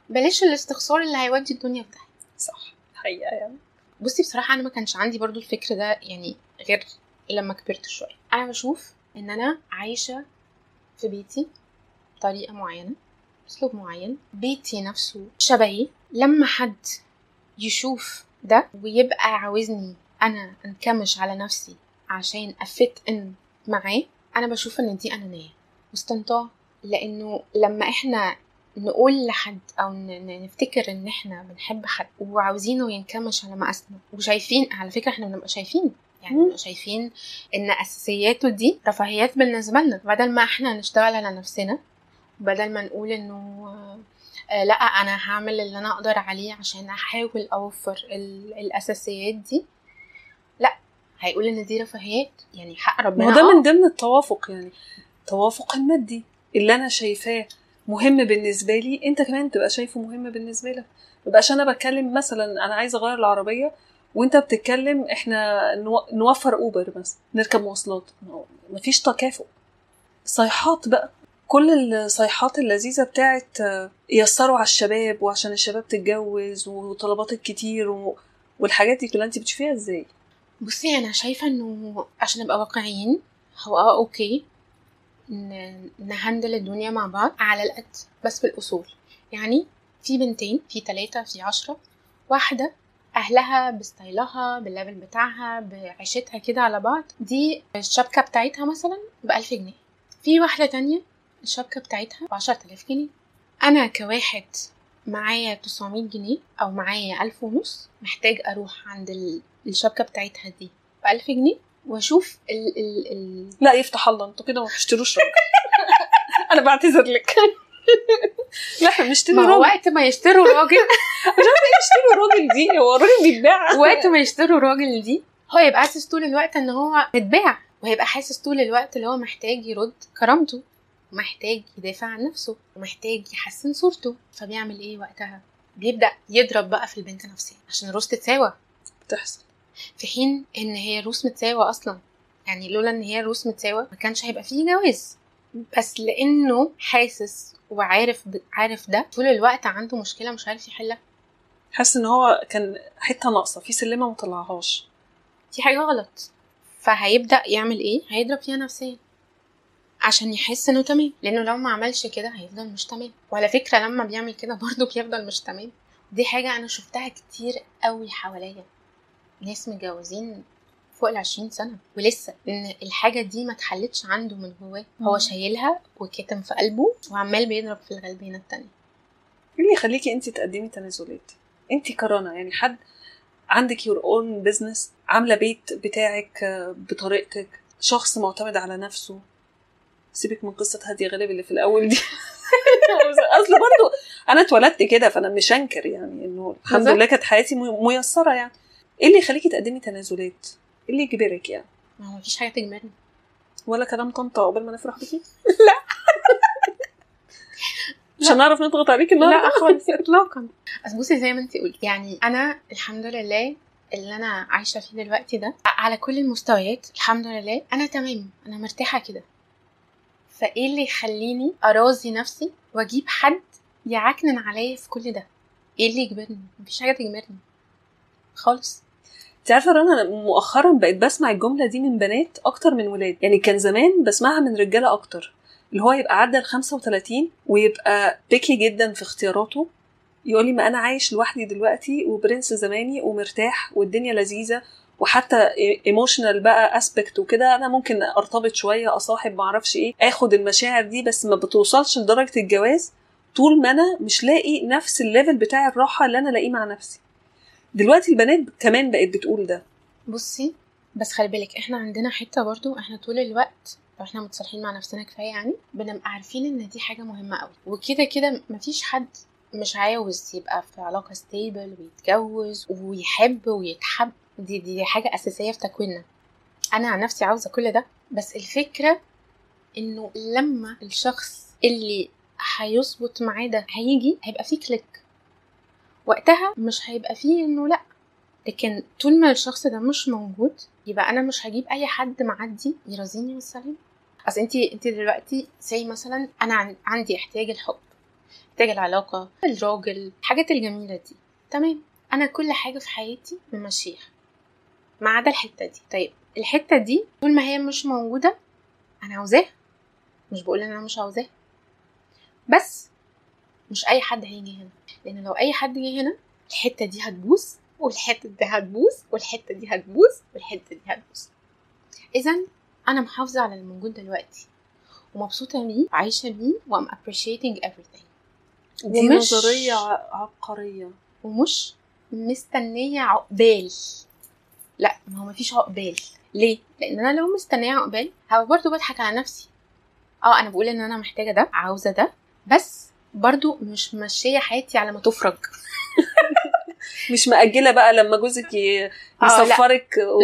بلاش الاستخسار اللي هيودي الدنيا في داهيه صح. حقيقة يعني. بصي بصراحة أنا ما كانش عندي برضو الفكر ده يعني غير لما كبرت شوية. أنا بشوف إن أنا عايشة في بيتي بطريقة معينة. أسلوب معين بيتي نفسه شبهي. لما حد يشوف ده ويبقى عاوزني أنا أنكمش على نفسي عشان أفت إن معاه أنا بشوف إن دي أنانية واستمتاع. لأنه لما إحنا نقول لحد أو نفتكر إن إحنا بنحب حد وعاوزينه ينكمش على مقاسنا وشايفين على فكرة إحنا بنبقى شايفين يعني. بنبقى شايفين إن أساسياته دي رفاهيات بالنسبة لنا. بدل ما إحنا نشتغل على نفسنا بدل ما نقول إنه آه، لأ أنا هعمل اللي أنا أقدر عليه عشان أحاول أوفر ال- الأساسيات دي. لأ هيقول إن دي رفاهيات يعني حق ما ربنا. هو ده آه. من ضمن التوافق يعني التوافق المادي اللي أنا شايفاه مهم بالنسبة لي. أنت كمان تبقى شايفه مهم بالنسبة لك. ما بقاش أنا بتكلم مثلا أنا عايزة أغير العربية وأنت بتتكلم إحنا نو- نوفر أوبر مثلا نركب مواصلات. ما مفيش تكافؤ. صيحات بقى. كل الصيحات اللذيذة بتاعت آه، يسروا على الشباب وعشان الشباب تتجوز وطلبات الكتير و... والحاجات دي كلها انت بتشوفيها إزاي؟ بصي أنا شايفة إنه عشان نبقى واقعيين هو آه okay نهندل الدنيا مع بعض على القد بس بالأصول. يعني في بنتين في ثلاثة في عشرة. واحدة أهلها بستايلها بالليفل بتاعها بعيشتها كده على بعض. دي الشبكة بتاعتها مثلا بألف جنيه. في واحدة تانية الشبكة بتاعتها بعشرة آلاف جنيه. أنا كواحد معايا 900 جنيه أو معايا ألف ونص محتاج أروح عند ال- الشبكة بتاعتها دي بألف جنيه وأشوف ال ال ال لا يفتح الله أنتوا كده ما بتشتروش راجل أنا بعتذر لك. لا إحنا بنشتري راجل وقت ما يشتروا راجل. بنشتري راجل دي هو الراجل بيتباع. وقت ما يشتروا راجل دي هو يبقى حاسس طول الوقت إن هو متباع وهيبقى حاسس طول الوقت اللي هو محتاج يرد كرامته. ومحتاج يدافع عن نفسه ومحتاج يحسن صورته فبيعمل إيه وقتها؟ بيبدأ يضرب بقى في البنت نفسيا عشان الروس تتساوى. بتحصل. في حين إن هي روس متساوى أصلا. يعني لولا إن هي روس متساوى ما كانش هيبقى فيه جواز. بس لأنه حاسس وعارف عارف ده طول الوقت عنده مشكلة مش عارف يحلها. حاسس إن هو كان حتة ناقصة في سلمة ما طلعهاش. دي حاجة غلط. فهيبدأ يعمل إيه؟ هيضرب فيها نفسيا. عشان يحس إنه تمام. لأنه لو ما عملش كده هيفضل مش تمام. وعلى فكرة لما بيعمل كده برضه بيفضل مش تمام. دي حاجة أنا شفتها كتير قوي حواليا. ناس متجوزين فوق العشرين سنة. ولسه إن الحاجة دي ما اتحلتش عنده من جواه. هو. شايلها وكتم في قلبه وعمال بيضرب في الغلبانة التانية. إيه اللي يخليكي انت تقدمي تنازلات؟ انت كرنا يعني حد عندك your own business عاملة بيت بتاعك آه، بطريقتك شخص معتمد على نفسه. سيبك من قصة هاديه غالب اللي في الأول دي. أصل برضو أنا اتولدت كده فأنا مش أنكر يعني إنه الحمد. لله كانت حياتي مي- ميسرة يعني. إيه اللي يخليكي تقدمي تنازلات؟ إيه اللي يجبرك يعني؟ ما هو مفيش حاجة تجبرني. ولا كلام طنطا قبل ما نفرح بيكي؟ لا. مش هنعرف نضغط عليكي النهارده. لا خالص اطلاقا. بس بصي زي ما انت قلت يعني أنا الحمد لله اللي أنا عايشة فيه دلوقتي ده على كل المستويات الحمد لله أنا تمام أنا مرتاحة كده. فإيه اللي يخليني أراضي نفسي وأجيب حد يعكنن عليا في كل ده؟ إيه اللي يجبرني؟ مفيش حاجة تجبرني. خالص. انت عارفة أنا مؤخرا بقيت بسمع الجملة دي من بنات أكتر من ولاد. يعني كان زمان بسمعها من رجالة أكتر. اللي هو يبقى عدى ال 35 ويبقى picky جدا في اختياراته. يقول لي ما أنا عايش لوحدي دلوقتي وبرنس زماني ومرتاح والدنيا لذيذة وحتى emotional بقى aspect وكده أنا ممكن أرتبط شوية أصاحب ما أعرفش إيه آخد المشاعر دي بس ما بتوصلش لدرجة الجواز طول ما أنا مش لاقي نفس ال level بتاع الراحة اللي أنا لاقيه مع نفسي. دلوقتي البنات كمان بقت بتقول ده. بصي بس خلي بالك إحنا عندنا حتة برضو إحنا طول الوقت لو إحنا متصالحين مع نفسنا كفاية يعني بنبقى عارفين إن دي حاجة مهمة قوي وكده كده مفيش حد مش عاوز يبقى في علاقة stable ويتجوز ويحب ويتحب. دي دي حاجة أساسية في تكويننا. أنا عن نفسي عاوزة كل ده بس الفكرة إنه لما الشخص اللي هيظبط معاه ده هيجي هيبقى فيه كليك وقتها مش هيبقى فيه إنه لأ. لكن طول ما الشخص ده مش موجود يبقى أنا مش هجيب أي حد معدي يرازيني والسلام أصل انت انت دلوقتي زي مثلا عن- عندي احتياج الحب احتياج العلاقة الراجل الحاجات الجميلة دي. تمام. أنا كل حاجة في حياتي ممشيها ما عدا الحتة دي. طيب الحتة دي طول ما هي مش موجودة أنا عاوزاها. مش بقول إن أنا مش عاوزاها. بس مش أي حد هيجي هنا. لأن لو أي حد جه هنا الحتة دي هتبوظ والحتة دي هتبوظ والحتة دي هتبوظ والحتة دي هتبوظ. اذا أنا محافظة على الموجود دلوقتي. ومبسوطة بيه وعايشة بيه وام appreciating everything. دي ومش- نظرية عبقرية. ومش مستنية عقبال. لا. ما هو مفيش عقبال. ليه؟ لأن أنا لو مستنية عقبال هبقى برضه بضحك على نفسي. آه أنا بقول إن أنا محتاجة ده عاوزة ده. بس برضو مش ماشية حياتي على ما تفرج. مش مأجلة بقى لما جوزك ي- آه، لا. يسفرك و...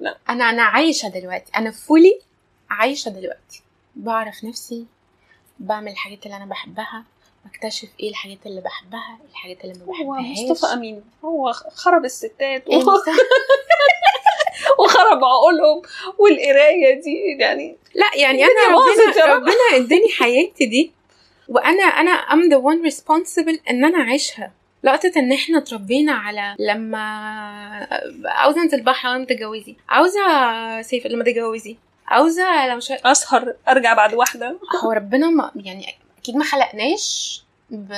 لا. أنا أنا عايشة دلوقتي. أنا فولي عايشة دلوقتي. بعرف نفسي بعمل الحاجات اللي أنا بحبها بكتشف إيه الحاجات اللي بحبها الحاجات اللي ما هو بحبهاش. مصطفى أمين. هو خرب الستات. إيه و- وخرب عقولهم والقراية دي يعني لا يعني أنا ربنا رب. ربنا اداني حياتي دي وأنا أنا ام ذا وان responsible إن أنا أعيشها. لقطة إن إحنا اتربينا على لما عاوزة أنزل بحر لما تتجوزي عاوزة سيف لما تتجوزي. عاوزة لو مش أسهر أرجع بعد واحدة. هو ربنا ما يعني أكيد ما خلقناش ب...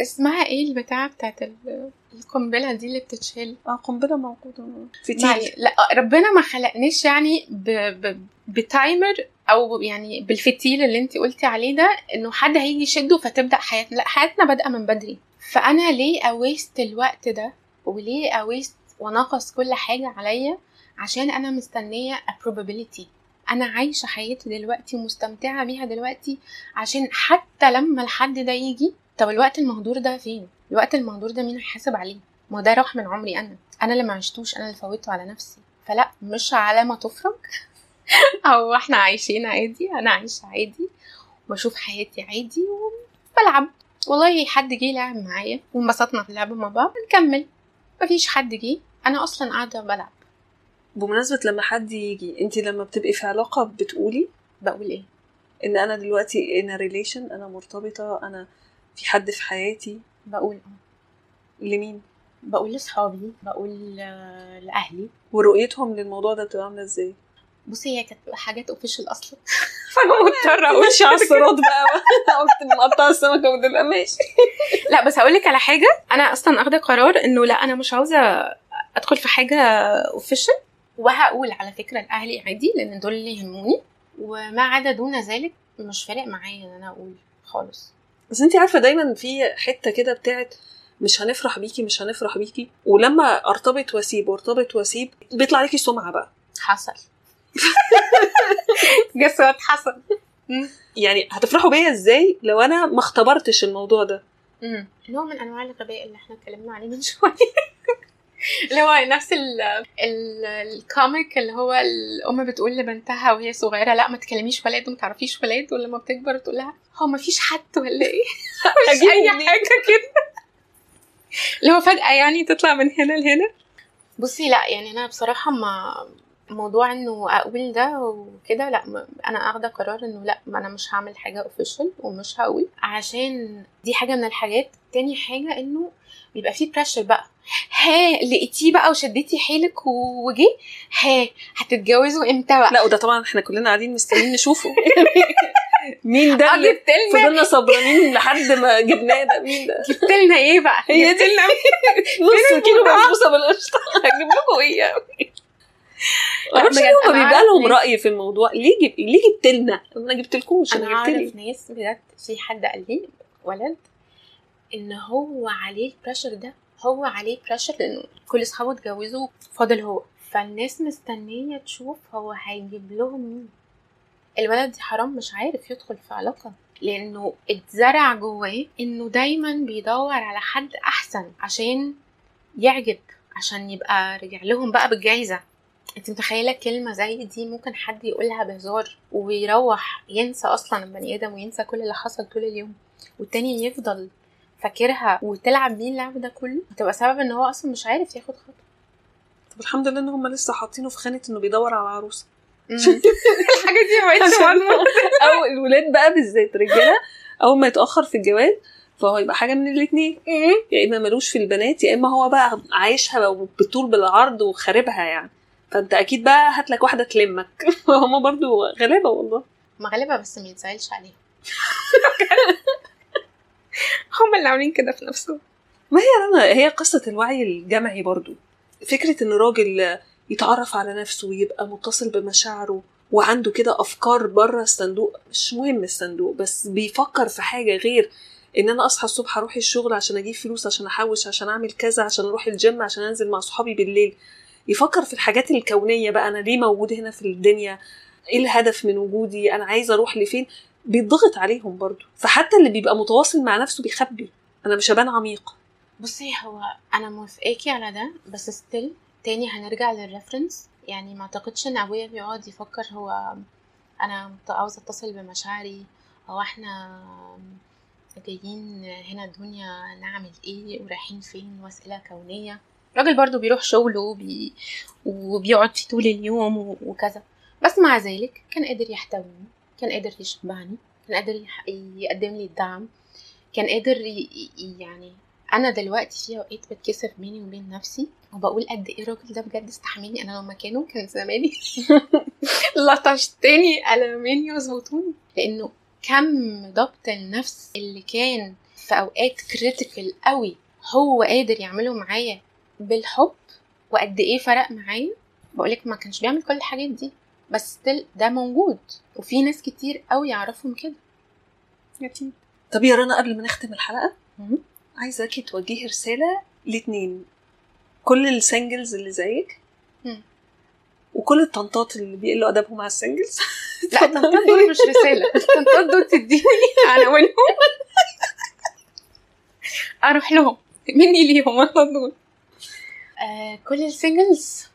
اسمها إيه البتاعة بتاعت ال- القنبلة دي اللي بتتشال. آه قنبلة موجودة. في يعني تيل لا ربنا ما خلقناش يعني ب... ب... ب timer أو يعني بالفتيل اللي انت قلتي عليه ده إنه حد هيجي يشده فتبدأ حياتنا. لا حياتنا بادئة من بدري. فأنا ليه أ waste الوقت ده؟ وليه اويست ونقص كل حاجة عليا؟ عشان أنا مستنية probability. أنا عايشة حياتي دلوقتي ومستمتعه بيها دلوقتي عشان حتى لما الحد ده يجي طب الوقت المهدور ده فين؟ الوقت المهدور ده مين هيحاسب عليه؟ ما ده راح من عمري أنا. أنا اللي ما عشتوش أنا اللي فوتته على نفسي. فلا مش على ما تفرج. أو إحنا عايشين عادي أنا عايشة عادي. وبشوف حياتي عادي وبلعب. والله حد جه لعب معايا وانبسطنا في اللعب مع بعض نكمل. مفيش حد جه. أنا أصلا قاعدة بلعب. بمناسبة لما حد يجي أنت لما بتبقي في علاقة بتقولي؟ بقول إيه؟ إن أنا دلوقتي in a relation أنا مرتبطة أنا في حد في حياتي بقول آه لمين؟ بقول لاصحابي بقول آه، لأهلي. ورؤيتهم للموضوع ده بتبقى عاملة إزاي؟ بصي هي كانت حاجات اوفيشال أصلا. فأنا مضطرة أقول الصراط بقى. قلت مقطع السمكة وتبقى ماشي. لا بس هقول لك على حاجة. أنا أصلا اخده قرار إنه لا أنا مش عاوزة أدخل في حاجة اوفيشال وهقول على فكرة لأهلي عادي لأن دول اللي يهموني. وما عدا دون ذلك مش فارق معايا إن أنا أقول خالص. بس انت عارفة دايما في حتة كده بتاعت مش هنفرح بيكي مش هنفرح بيكي. ولما ارتبط واسيب وارتبط واسيب بيطلع عليكي سمعة بقى. حصل. guess what حصل. يعني هتفرحوا بيا إزاي لو أنا ما اختبرتش الموضوع ده؟ نوع من أنواع الغباء اللي إحنا اتكلمنا عليه من شوية. اللي هو نفس ال ال ال comic اللي هو الأم بتقول لبنتها وهي صغيرة لا ما تكلميش ولاد وما تعرفيش ولاد. ولما بتكبر تقول لها هو ما فيش حد ولا إيه؟ مش أي؟ حاجة كده. اللي هو فجأة يعني تطلع من هنا لهنا. بصي لا يعني أنا بصراحة ما موضوع إنه أقول ده وكده لا أنا أخدة قرار إنه لا ما أنا مش هعمل حاجة official ومش هقول. عشان دي حاجة من الحاجات. تاني حاجة إنه بيبقى فيه pressure بقى. ها لقيتيه بقى وشديتي حيلك وجه ها هتتجوزوا إمتى بقى؟ لا وده طبعا إحنا كلنا قاعدين مستنيين نشوفه. مين ده اللي فضلنا صبرانين لحد ما جبناه ده؟ مين ده؟ جبت لنا إيه بقى؟ هي دي. لنا نص كيلو؟ بسبوسة بالقشطة. هجيب لكم إيه معرفش بجد، ليه أنا بيبقى لهم رأي في الموضوع. ليه جب... ليه جبت لنا؟ أنا جبت لكوش أنا أنا جبت ناس بجد في حد قال لي ولد إن هو عليه ال pressure ده هو عليه pressure لأنه كل أصحابه اتجوزوا فاضل هو. فالناس مستنية تشوف هو هيجيب لهم مين. الولد حرام مش عارف يدخل في علاقة لأنه اتزرع جواه إنه دايما بيدور على حد أحسن عشان يعجب عشان يبقى رجع لهم بقى بالجايزة. أنت متخيلة كلمة زي دي ممكن حد يقولها بهزار ويروح ينسى أصلا البني آدم وينسى كل اللي حصل طول اليوم والتاني يفضل فاكرها. وتلعب بيه اللعب ده كله؟ تبقى سبب إن هو أصلا مش عارف ياخد خطوة. طب الحمد لله إن هم لسه حاطينه في خانة إنه بيدور على عروسة. الحاجة دي ما بقتش مضمونة. أو الولاد بقى بالذات رجالة. أول ما يتأخر في الجواز فهو يبقى حاجة من الاثنين يا إما ملوش في البنات يا إما هو بقى عايشها بالطول بالعرض وخاربها يعني. فأنت أكيد بقى هات لك واحدة تلمك. هم برضو غلابة والله. ما غالبا بس ما يتزعلش عليهم هم اللي عاملين كده في نفسهم. ما هي رنا هي قصة الوعي الجمعي برضو. فكرة إن راجل يتعرف على نفسه ويبقى متصل بمشاعره وعنده كده أفكار بره الصندوق مش مهم الصندوق بس بيفكر في حاجة غير إن أنا أصحى الصبح أروح الشغل عشان أجيب فلوس عشان أحوش عشان أعمل كذا عشان أروح الجيم عشان أنزل مع صحابي بالليل. يفكر في الحاجات الكونية بقى أنا ليه موجود هنا في الدنيا؟ إيه الهدف من وجودي؟ أنا عايزه أروح لفين؟ بيضغط عليهم برضو. فحتى اللي بيبقى متواصل مع نفسه بيخبي. أنا مش هبان عميق. بصي هو أنا موافقاكي على ده بس still تاني هنرجع لل reference يعني ما أعتقدش إن أبويا بيقعد يفكر هو أنا عاوزه أتصل بمشاعري هو إحنا جايين هنا الدنيا نعمل إيه ورايحين فين وأسئلة كونية. الراجل برضو بيروح شغله وبي... وبيقعد فيه طول اليوم وكذا. بس مع ذلك كان قادر يحتويني. كان قادر يشبعني كان قادر. يقدم لي الدعم كان قادر يعني أنا دلوقتي في أوقات بتكسف بيني وبين نفسي وبقول قد إيه الراجل ده بجد استحملني أنا لو مكانه كان زماني لطشتني قلمين يظبطوني لأنه كم ضبط النفس اللي كان في أوقات critical قوي هو قادر يعمله معايا بالحب وقد إيه فرق معايا بقولك ما كانش بيعمل كل الحاجات دي بس still ده موجود. وفي ناس كتير قوي يعرفهم كده. أكيد طب يا رنا قبل ما نختم الحلقة مم. عايزاكي توجهي رسالة لاتنين. كل ال singles اللي زيك. مم. وكل الطنطات اللي بيقلوا أدبهم مع ال singles. لا الطنطات دول مش رسالة. الطنطات دول تديني عناوينهم أروح لهم. مني ليهم على طول. آه كل ال singles.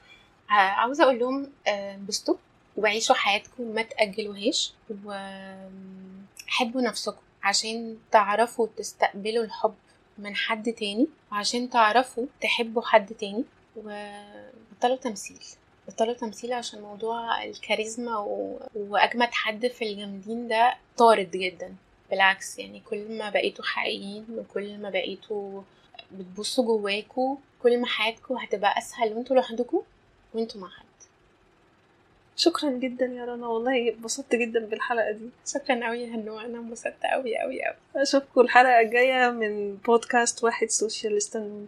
آه عاوزة أقول لهم آه انبسطوا وعيشوا حياتكم ما تأجلوهاش وحبوا نفسكم عشان تعرفوا تستقبلوا الحب من حد تاني وعشان تعرفوا تحبوا حد تاني وبطلوا تمثيل. بطلوا تمثيل عشان موضوع الكاريزما و... وأجمد حد في الجامدين ده طارد جدا. بالعكس يعني كل ما بقيتوا حقيقيين وكل ما بقيتوا بتبصوا جواكوا كل ما حياتكم هتبقى أسهل وانتوا لوحدكم وانتوا مع حد. شكرا جدا يا رنا والله اتبسطت جدا بالحلقة دي. شكرا قوي يا هنوع أنا انبسطت قوي قوي قوي أشوفكم الحلقة الجاية من بودكاست واحد سوشيال استنوني